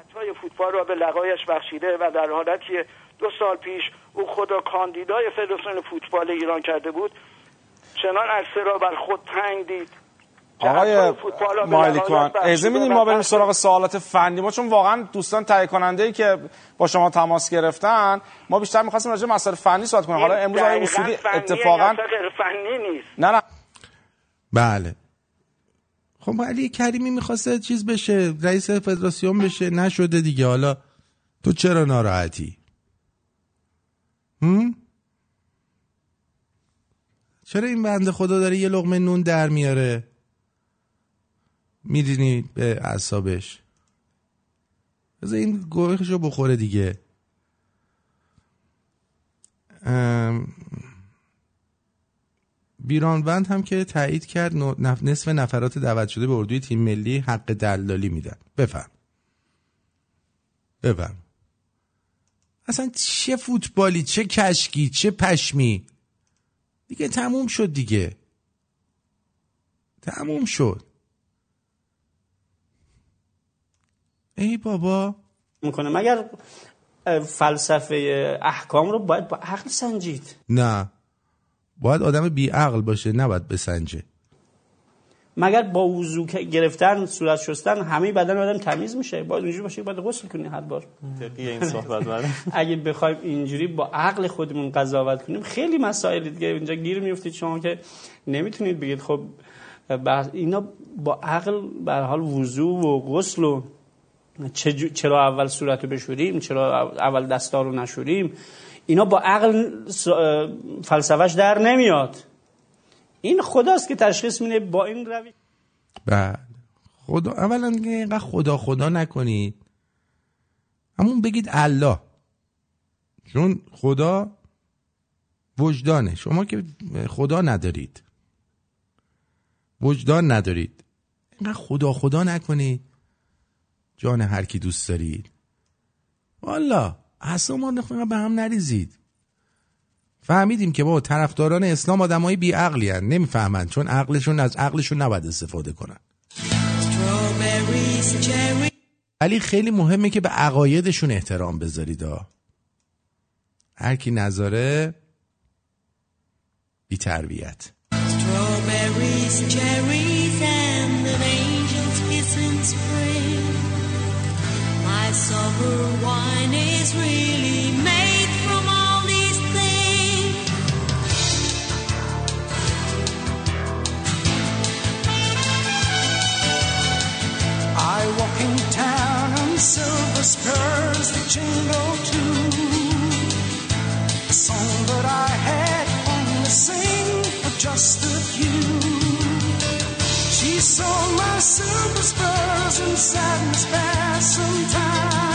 عطای فوتبال را به لقایش بخشیده و در حالتی دو سال پیش او خدا کاندیدای فدراسیون فوتبال ایران کرده بود چنان عرصه را بر خود تنگ دید. آقای مایلیکوان اجازه میدین ما بریم سراغ سوالات فنی. ما چون واقعا دوستان تهیه کننده ای که با شما تماس گرفتن ما بیشتر می‌خواستیم راجع به مسائل فنی صحبت کنیم. حالا امروز آقای اصولی اتفاقا فنی نیست؟ نه نه. بله. خب علی کریمی می‌خواسته چیز بشه رئیس فدراسیون بشه نشده دیگه. حالا تو چرا ناراحتی؟ هم؟ چرا این بنده خدا داره یه لقمه نون در میاره؟ میدینی به اعصابش. بذار این گوهشو بخوره دیگه. بیرانوند هم که تایید کرد نصف نفرات دعوت شده به اردوی تیم ملی حق دلالی میدن. بفهم. بفهم. اصلا چه فوتبالی چه کشکی چه پشمی. دیگه تموم شد دیگه. تموم شد. ای بابا. می‌کنه مگر فلسفه احکام رو باید با عقل سنجید؟ نه. باید آدم بیعقل باشه نباید بسنجه. مگر با وضو گرفتن صورت شستن همه بدن آدم تمیز میشه؟ باید اونجوری باشه باید غسل کنی هر بار. این صحبت بله. *laughs* اگه بخوایم اینجوری با عقل خودمون قضاوت کنیم خیلی مسائل دیگه اینجا گیر میفتید شما که نمی‌تونید بگید. خب اینا با عقل به هر حال وضو و غسل و چرا اول صورت رو بشوریم چرا اول دستا رو نشوریم؟ اینا با عقل فلسفهش در نمیاد. این خداست که تشخیص میده با این روی بعد. خدا اولا اینقدر خدا خدا نکنید. همون بگید الله. چون خدا وجدانه. شما که خدا ندارید. وجدان ندارید. اینقدر خدا خدا نکنید. جان هر کی دوست دارید. والا اصلا ما به هم نریزید. فهمیدیم که با طرفداران اسلام آدمای بی عقلی نمی‌فهمند چون عقلشون از عقلشون نباید استفاده کنن. ولی خیلی مهمه که به عقایدشون احترام بذارید هر کی نذاره بی تربیت. She saw my silver spurs and sadness pass some time.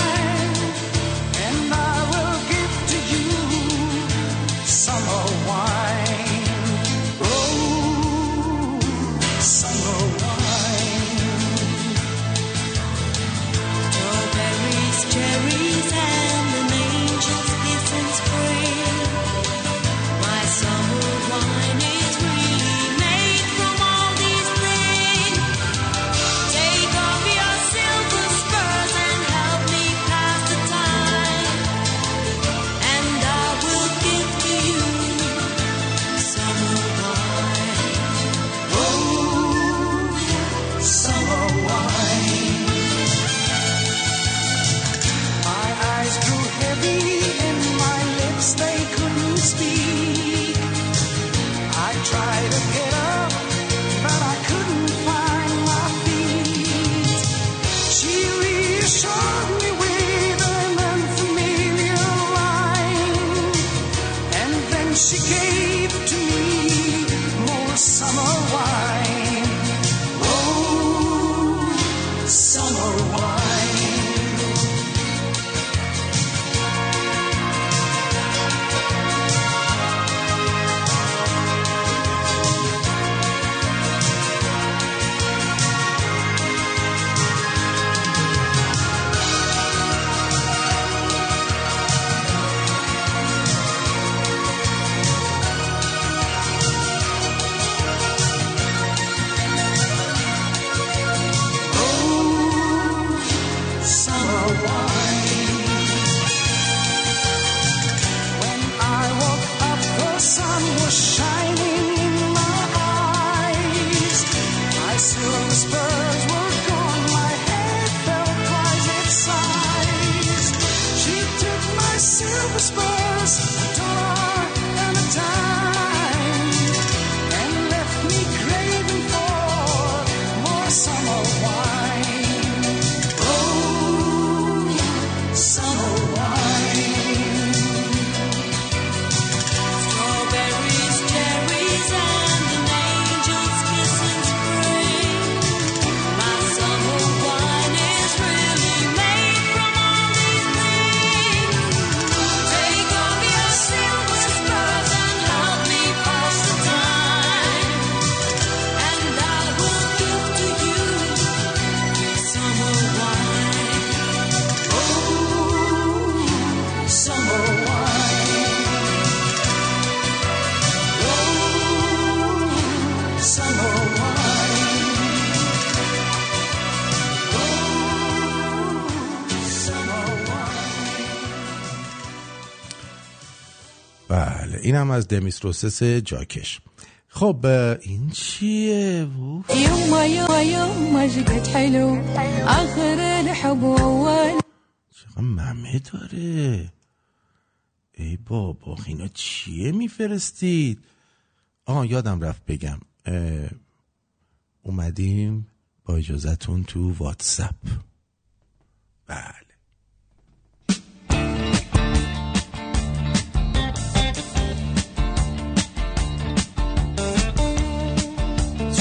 اینم از دمیس جاکش. خب این چیه. يما يما يما جقت حلو آخر الحب أول چقدر ممه داره. ای بابا اینا چیه میفرستید؟ آه یادم رفت بگم. اومدیم با اجازتون تو واتساپ. بله.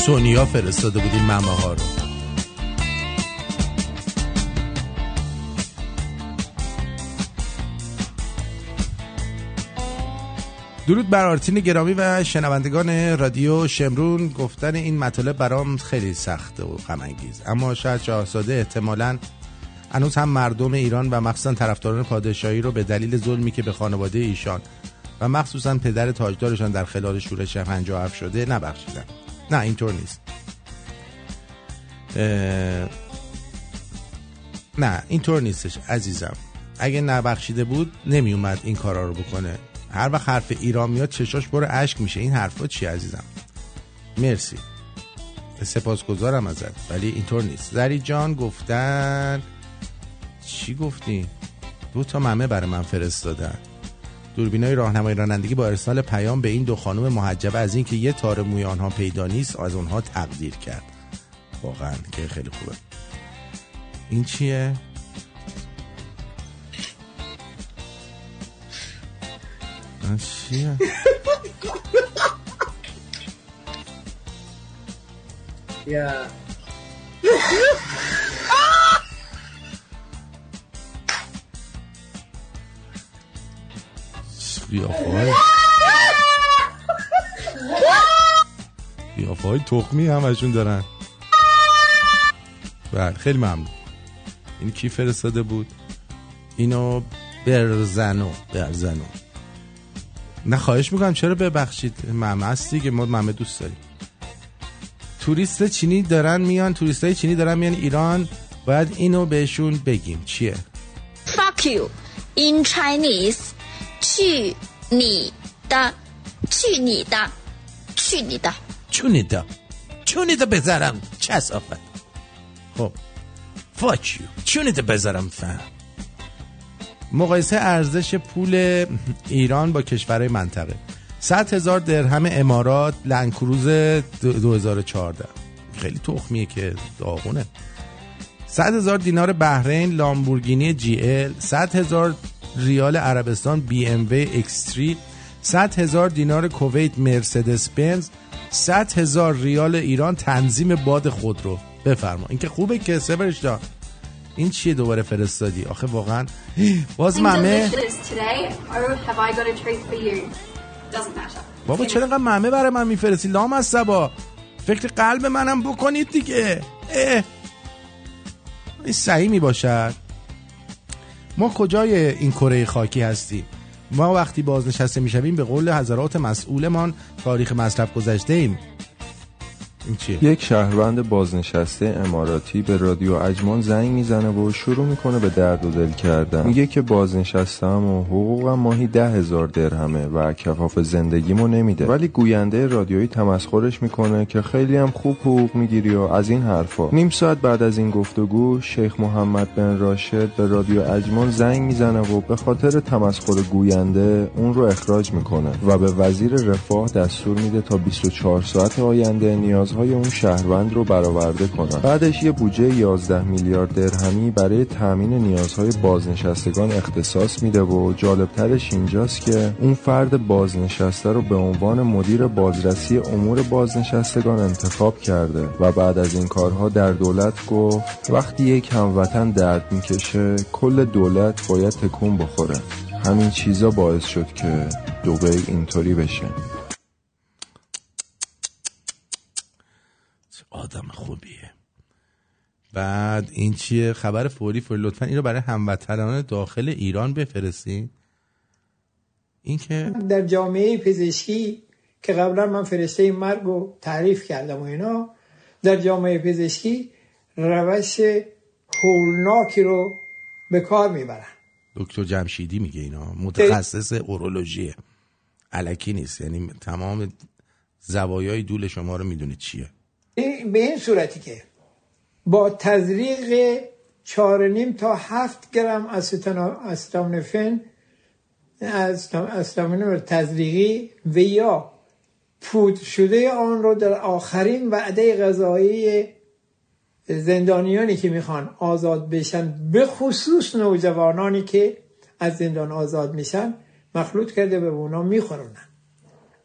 سونیا فرستاده بودیم ممه ها رو. درود بر آرتین گرامی و شنوندگان رادیو شمرون. گفتن این مطالب برام خیلی سخت و غم انگیز اما شاید شاهزاده احتمالاً هنوز هم مردم ایران و مخصوصا طرفداران پادشاهی رو به دلیل ظلمی که به خانواده ایشان و مخصوصا پدر تاجدارشان در خلال شورش 57 شده نبخشیدن. نه اینطور نیست. نه اینطور نیستش عزیزم. اگه نبخشیده بود نمی اومد این کارا رو بکنه. هر وقت حرف ایران میاد چشاش برو اشک میشه. این حرفا چی عزیزم؟ مرسی. سپاسگزارم ازت ولی اینطور نیست. زری جان گفتن چی گفتی؟ دو تا ممه برای من فرستادن. دوربینای راهنمای رانندگی با ارسال پیام به این دو خانم محجبه از اینکه یه تار موی آنها پیدا نیست از اونها تقدیر کرد. واقعا که خیلی خوبه. این چیه؟ این چیه؟ *laughs* یا *laughs* قیافه قیافه های تخمی همشون دارن. بله خیلی ممنون. این کی فرستاده بود؟ اینو برزنو برزنو. نه خواهش می‌کنم چرا ببخشید؟ ممه هست دیگه ما ممه دوست داریم. توریست چینی دارن میان توریست های چینی دارن میان ایران باید اینو بهشون بگیم. چیه؟ Fuck you. In Chinese 去你的去你的去你的 چونیدا چونیدا بذارم چسافت خب فاک یو چونیدا بذارم فهم مقایسه ارزش پول ایران با کشورهای منطقه 100 هزار درهم امارات لنکروز دو- 2014 خیلی تخمیه که داغونه 100 هزار دینار بحرین لامبورگینی جی ال 100 هزار ریال عربستان بی ام وی اکستری 100 هزار دینار کویت مرسدس بنز 100 هزار ریال ایران تنظیم باد خودرو بفرما. این که خوبه که سبرش جان این چیه دوباره فرستادی؟ آخه واقعا. باز ممه. today, or have I got a treat for you? Doesn't matter. بابا چرا اینقدر ممه برای من میفرستی؟ لام از سبا. فکر قلب منم بکنید دیگه. اه. این صحیح می باشد ما کجای این کره خاکی هستیم؟ ما وقتی بازنشسته می‌شویم به قول حضرات مسئولمان تاریخ مصرف گذشته ایم یک شهروند بازنشسته اماراتی به رادیو اجمان زنگ می‌زنه و شروع می‌کنه به درد و دل کردن. میگه که بازنشستم و حقوقم ماهی ده هزار درهمه و کفاف زندگیمو نمیده. ولی گوینده رادیویی تمسخرش می‌کنه که خیلی هم خوب حقوق می‌گیری و از این حرفا. نیم ساعت بعد از این گفتگو شیخ محمد بن راشد به رادیو اجمان زنگ می‌زنه و به خاطر تمسخر گوینده اون رو اخراج می‌کنه و به وزیر رفاه دستور میده تا 24 ساعت آینده نیازهای اون شهروند رو برآورده کنن. بعدش یه بودجه 11 میلیارد درهمی برای تامین نیازهای بازنشستگان اختصاص میده و جالبترش اینجاست که اون فرد بازنشسته رو به عنوان مدیر بازرسی امور بازنشستگان انتخاب کرده و بعد از این کارها در دولت گفت وقتی یک هموطن درد می‌کشه کل دولت باید تکون بخوره. همین چیزا باعث شد که دوبی اینطوری بشه. آدم خوبیه. بعد این چیه؟ خبر فوری فوری لطفا این رو برای هموطنان داخل ایران بفرستین. این که در جامعه پزشکی که قبلا من فرشته مرگ رو تعریف کردم و اینا در جامعه پزشکی روش هولناکی رو به کار می‌برن. دکتر جمشیدی میگه اینا. متخصص اورولوژیه. علکی نیست. یعنی تمام زوایای دول شما رو می‌دونه چیه. به این صورتی که با تزریق چهار نیم تا هفت گرم استامینوفن استام- استامینوفن تزریقی و یا پودر شده آن رو در آخرین وعده غذایی زندانیانی که می‌خوان آزاد بشن به خصوص نوجوانانی که از زندان آزاد میشن مخلوط کرده به اونا میخورونن.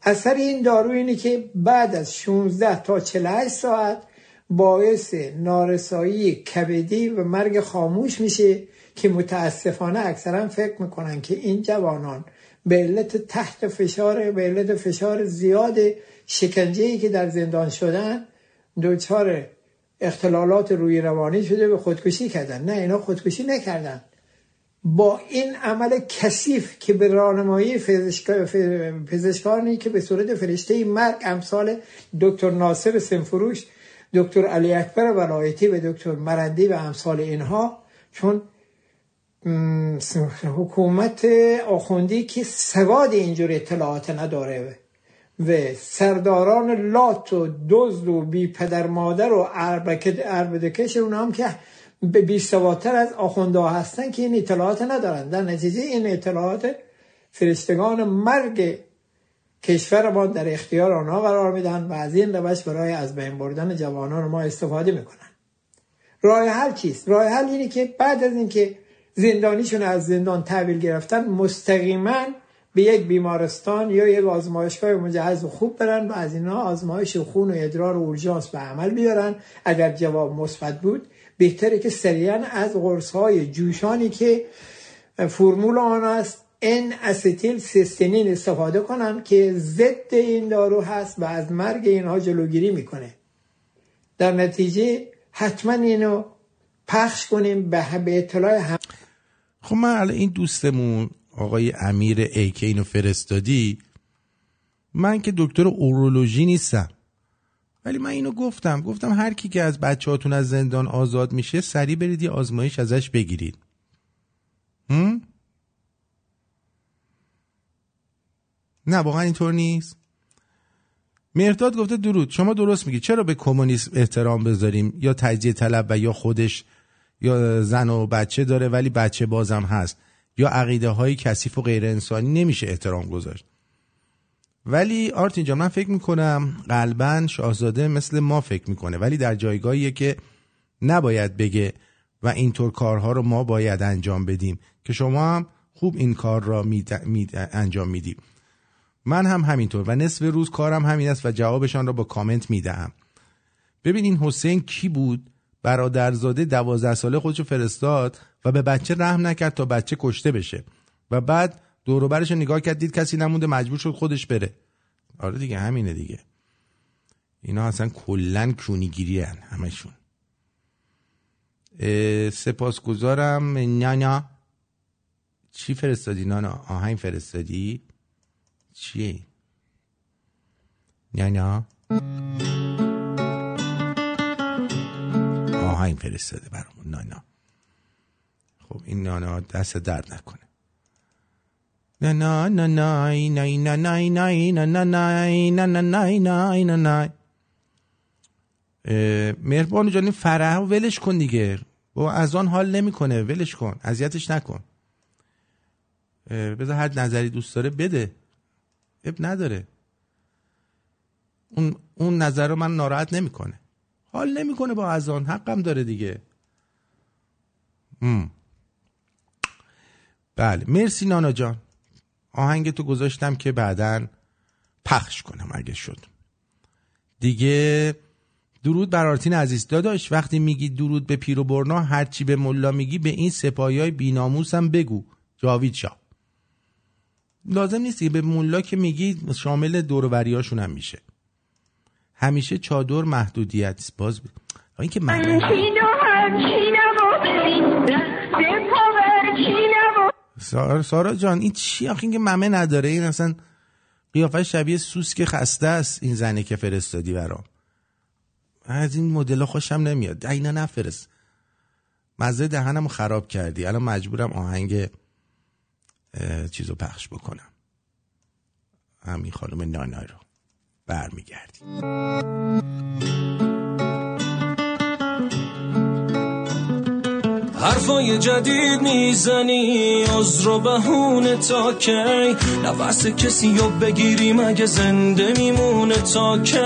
اثر این دارو اینه که بعد از 16 تا 48 ساعت باعث نارسایی کبدی و مرگ خاموش میشه که متاسفانه اکثرا فکر می‌کنن که این جوانان به علت تحت فشار به علت فشار زیاد شکنجه که در زندان شدن دچار اختلالات روی روانی شده به خودکشی کردن. نه اینا خودکشی نکردن. با این عمل کثیف که به راهنمایی پزشکانی که به صورت فرشته مرگ امثال دکتر ناصر سنفروش دکتر علی اکبر ولایتی و دکتر مرندی و امثال اینها چون حکومت آخوندی که سواد اینجور اطلاعات نداره و سرداران لات و دزد و بی پدر مادر و عربدکش اون هم که به بی سوادتر از آخونده هستن که این اطلاعات ندارن. در نتیجه این اطلاعات فرشتگان مرگ کشور ما در اختیار آنها قرار میدن و از این روش برای از بین بردن جوانان ما استفاده می‌کنن. راه حل چیست؟ راه حل اینه که بعد از اینکه زندانیشون از زندان تحویل گرفتن مستقیما به یک بیمارستان یا یک آزمایشگاه مجهز و خوب برن و از اینا آزمایش خون و ادرار و اورژانس به عمل بیارن. اگر جواب مثبت بود بهتره که سریعا از قرص های جوشانی که فرمول آن است ان استیل سیستینین استفاده کنن که ضد این دارو هست و از مرگ اینها جلوگیری می‌کنه. در نتیجه حتما اینو پخش کنیم به به اطلاع هم. خب من الان این دوستمون آقای امیر ای که اینو فرستادی من که دکتر اورولوژی نیستم. ولی من اینو گفتم گفتم هر کی که از بچه هاتون از زندان آزاد میشه سریع برید یه آزمایش ازش بگیرید. هم؟ نه واقعا اینطور نیست. مرداد گفته درود. شما درست میگی. چرا به کمونیسم احترام بذاریم؟ یا تجزیه طلب و یا خودش یا زن و بچه داره ولی بچه بازم هست. یا عقیده های کثیف و غیر انسانی نمیشه احترام گذاشت. ولی آرتین جان من فکر می‌کنم قلبا شاهزاده مثل ما فکر می‌کنه. ولی در جایگاهیه که نباید بگه و اینطور کارها رو ما باید انجام بدیم که شما هم خوب این کار را می انجام میدیم من هم همینطور و نصف روز کارم همین است و جوابشان را با کامنت می‌دهم. ببین این حسین کی بود؟ برادرزاده دوازده ساله خودشو فرستاد و به بچه رحم نکرد تا بچه کشته بشه. و بعد دوروبرش رو نگاه کرد دید کسی نمونده مجبور شد خودش بره. آره دیگه همینه دیگه. اینا اصلا کلا کونیگیری هن همشون سپاسگزارم. نانا. چی فرستادی نانا؟ آهنگ فرستادی؟ چیه نانا. آهنگ فرستاده برامون نانا. خب این نانا دست درد نکنه. نه نه نه نه نه نه نه نه نه نه نه نه نه نه اه، مهربانو جان این فرح ولش کن دیگه با از آن حال نمی‌کنه ولش کن اذیتش نکن بذار هر نظری دوست داره بده اب نداره اون اون نظر رو من ناراحت نمی‌کنه حال نمی‌کنه با از آن حقم داره دیگه ام. بله مرسی نانا جان آهنگ تو گذاشتم که بعدا پخش کنم اگه شد. دیگه درود بر آرتین عزیز. داداش وقتی میگی درود به پیر و برنا هرچی به ملا میگی به این سپاهی های بیناموسم بگو. جاوید شاه. لازم نیست که به ملا که میگی شامل دوروبریاشون هم میشه. همیشه چادر محدودیت. باز ب... این که من سارا, سارا جان این چی آخه؟ این که ممه نداره. این اصلا قیافه شبیه سوسک خسته است این زنه که فرستادی برام. از این مدل خوشم نمیاد. اینا نفرست. مزه دهنم خراب کردی. الان مجبورم آهنگ اه، چیزو پخش بکنم. همین خانم نانا رو برمیگردیم. حرفای جدید می‌زنی از رو بهونه تا کی؟ نفس کسی رو بگیری مگه زنده میمونه تا کی؟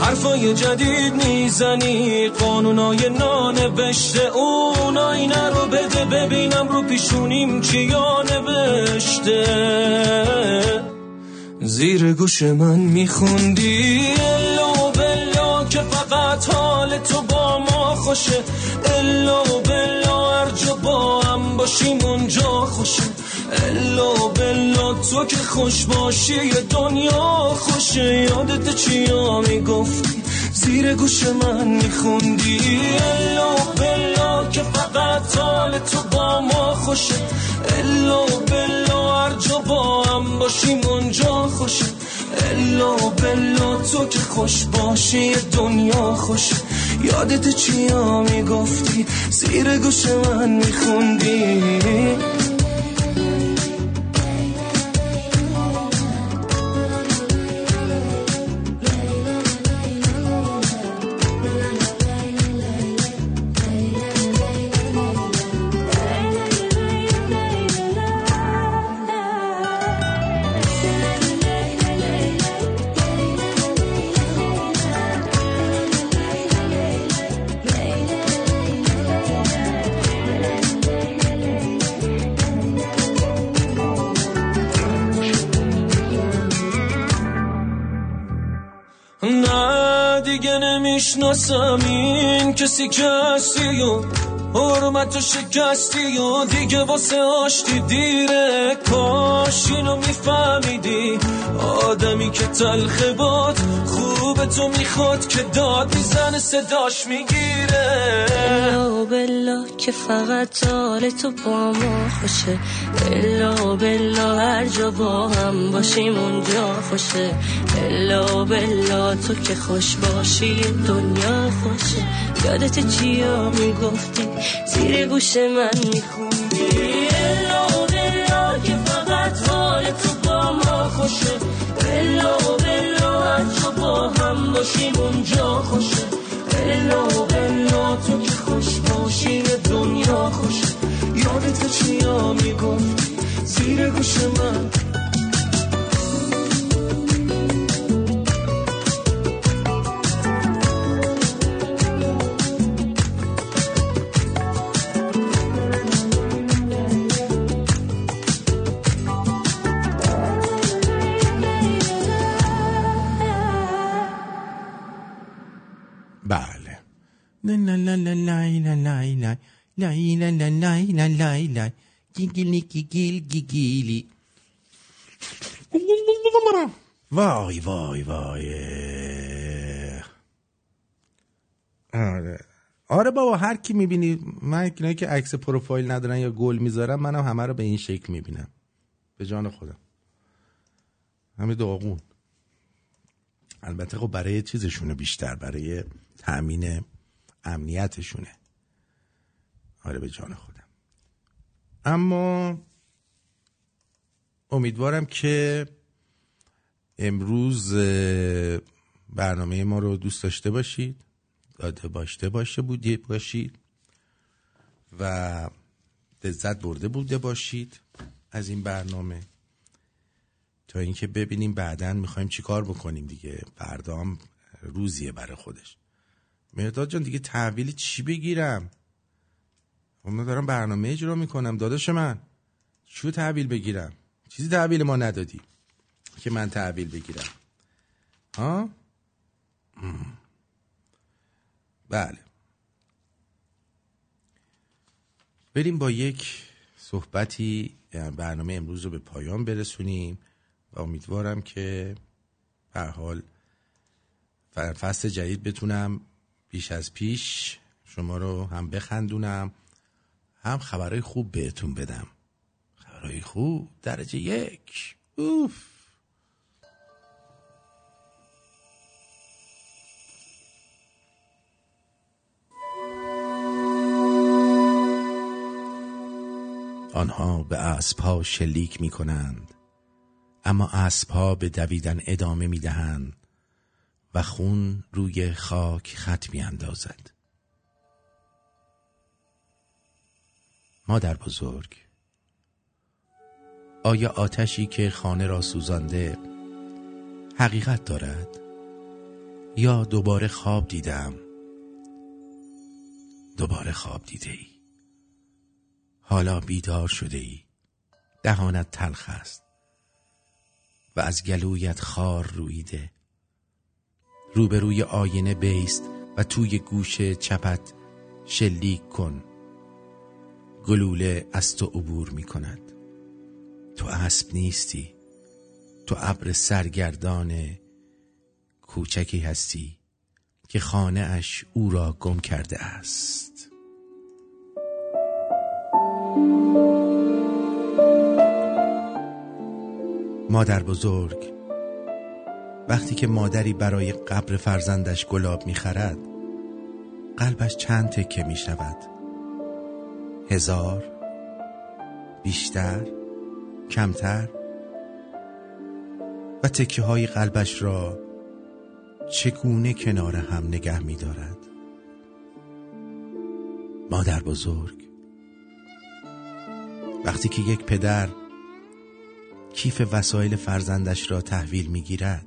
حرفای جدید می‌زنی قانونای نانوشته اون آینه رو بده ببینم رو پیشونیم کیا نوشته. زیر گوش من میخوندی؟ الا بلا که فقط حال تو با ما خوشه الا بلا هر جا با هم باشیم اونجا خوشه الا بلا تو که خوش باشی دنیا خوشه. یادت چیا می‌گفتی؟ زیر گوش من میخوندی. الا بلا که فقط حال تو با ما خوشه. الا بلا هر جا با هم باشیم اونجا خوشه. الا بلا تو که خوش باشی دنیا خوشه. یادت چیا می‌گفتی؟ زیر گوش من میخوندی؟ نمی‌شناسم این کسی که و حرمت و شکستی و دیگه واسه آشتی دیره کاش. اینو میفهمیدی؟ آدمی که تلخه باد خوب تو می‌خواد که داد می‌زنه صداش می‌گیره. الا بلا که فقط حال تو با ما خوشه الا بلا هر جا با هم باشیم اونجا خوشه الا بلا تو که خوش باشی دنیا خوشه. یادت چیا می‌گفتی؟ زیر گوش من میخوندی. الا بلا که فقط حال تو با ما خوشه الا باشیم اونجا خوشه الا بلا تو که خوش باشی دنیا خوشه یادت چیا می‌گفتی زیر گوش من. la la la وای وای وای آره آره بابا هر کی می‌بینی من اینایی که عکس پروفایل ندارن یا گل می‌ذارن منم همه رو به این شکل می‌بینم به جان خودم همه داغون البته خب برای چیزشونه بیشتر برای تامین امنیتشونه. آره به جان خودم. اما امیدوارم که امروز برنامه ما رو دوست داشته باشید داده باشته باشه بودی باشید و لذت برده بوده باشید از این برنامه. تا اینکه ببینیم بعدا می‌خوایم چیکار بکنیم دیگه. فردا هم روزیه برای خودش. مرداد جان دیگه تحویل چی بگیرم؟ من دارم برنامه اجرا می‌کنم داداش من چیو تحویل بگیرم؟ چیزی تحویل ما ندادی که من تحویل بگیرم. ها. بله. بریم با یک صحبتی برنامه امروز رو به پایان برسونیم و امیدوارم که به حال فصل جدید بتونم بیش از پیش شما رو هم بخندونم هم خبرهای خوب بهتون بدم. خبرهای خوب درجه یک. اوف. آنها به اسبها شلیک می کنند اما اسبها به دویدن ادامه می دهند و خون روی خاک خط می اندازد. مادر بزرگ آیا آتشی که خانه را سوزانده حقیقت دارد؟ یا دوباره خواب دیدم؟ دوباره خواب دیده ای حالا بیدار شده ای دهانت تلخ است و از گلویت خار رویده. روبروی آینه بیست و توی گوش چپت شلیک کن. گلوله از تو عبور می کند. تو اسب نیستی. تو ابر سرگردان کوچکی هستی که خانه اش او را گم کرده است. مادر بزرگ وقتی که مادری برای قبر فرزندش گلاب می‌خرد قلبش چند تکه می شود هزار بیشتر کمتر؟ و تکه های قلبش را چگونه کنار هم نگه می دارد مادر بزرگ وقتی که یک پدر کیف وسایل فرزندش را تحویل می گیرد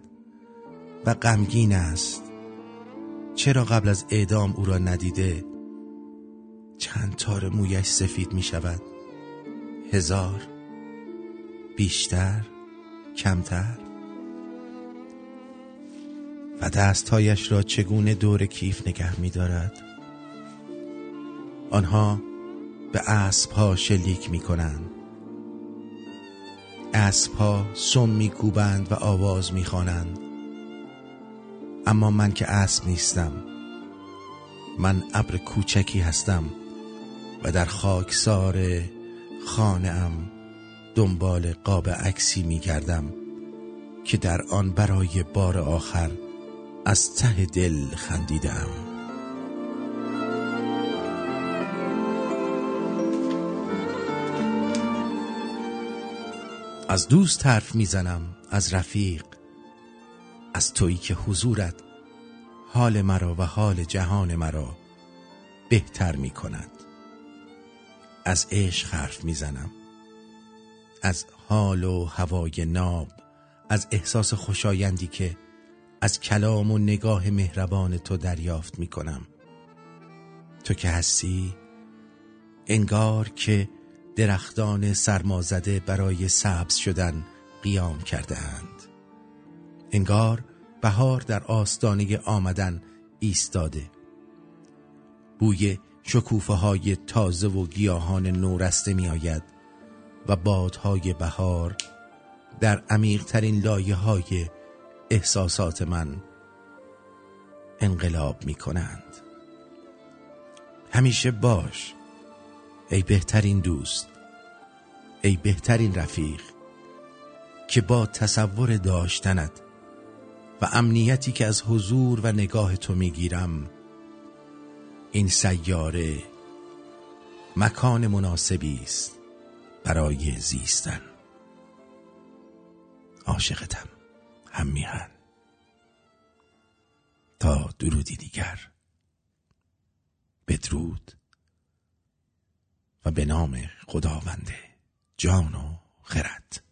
و غمگین است. چرا قبل از اعدام او را ندیده چند تار مویش سفید می شود؟ هزار بیشتر کمتر؟ و دستهایش را چگونه دور کیف نگه می دارد؟ آنها به اسبها شلیک می کنند. اسبها سم می کوبند و آواز می خوانند. اما من که اسب نیستم من ابر کوچکی هستم و در خاکسار خانه ام دنبال قاب عکسی می گردم که در آن برای بار آخر از ته دل خندیدم از دوست حرف می‌زنم از رفیق. از تویی که حضورت حال مرا و حال جهان مرا بهتر می کند. از عشق حرف می‌زنم از حال و هوای ناب از احساس خوشایندی که از کلام و نگاه مهربان تو دریافت می کنم. تو که هستی انگار که درختان سرمازده برای سبز شدن قیام کرده اند انگار بهار در آستانه آمدن ایستاده. بوی شکوفه های تازه و گیاهان نورسته می آید و بادهای بهار در عمیقترین لایه های احساسات من انقلاب می کنند همیشه باش ای بهترین دوست ای بهترین رفیق که با تصور داشتنت و امنیتی که از حضور و نگاه تو می‌گیرم. این سیاره مکان مناسبی است برای زیستن. عاشقتم هم میهن تا درودی دیگر. بدرود و به نام خداوند جان و خرد.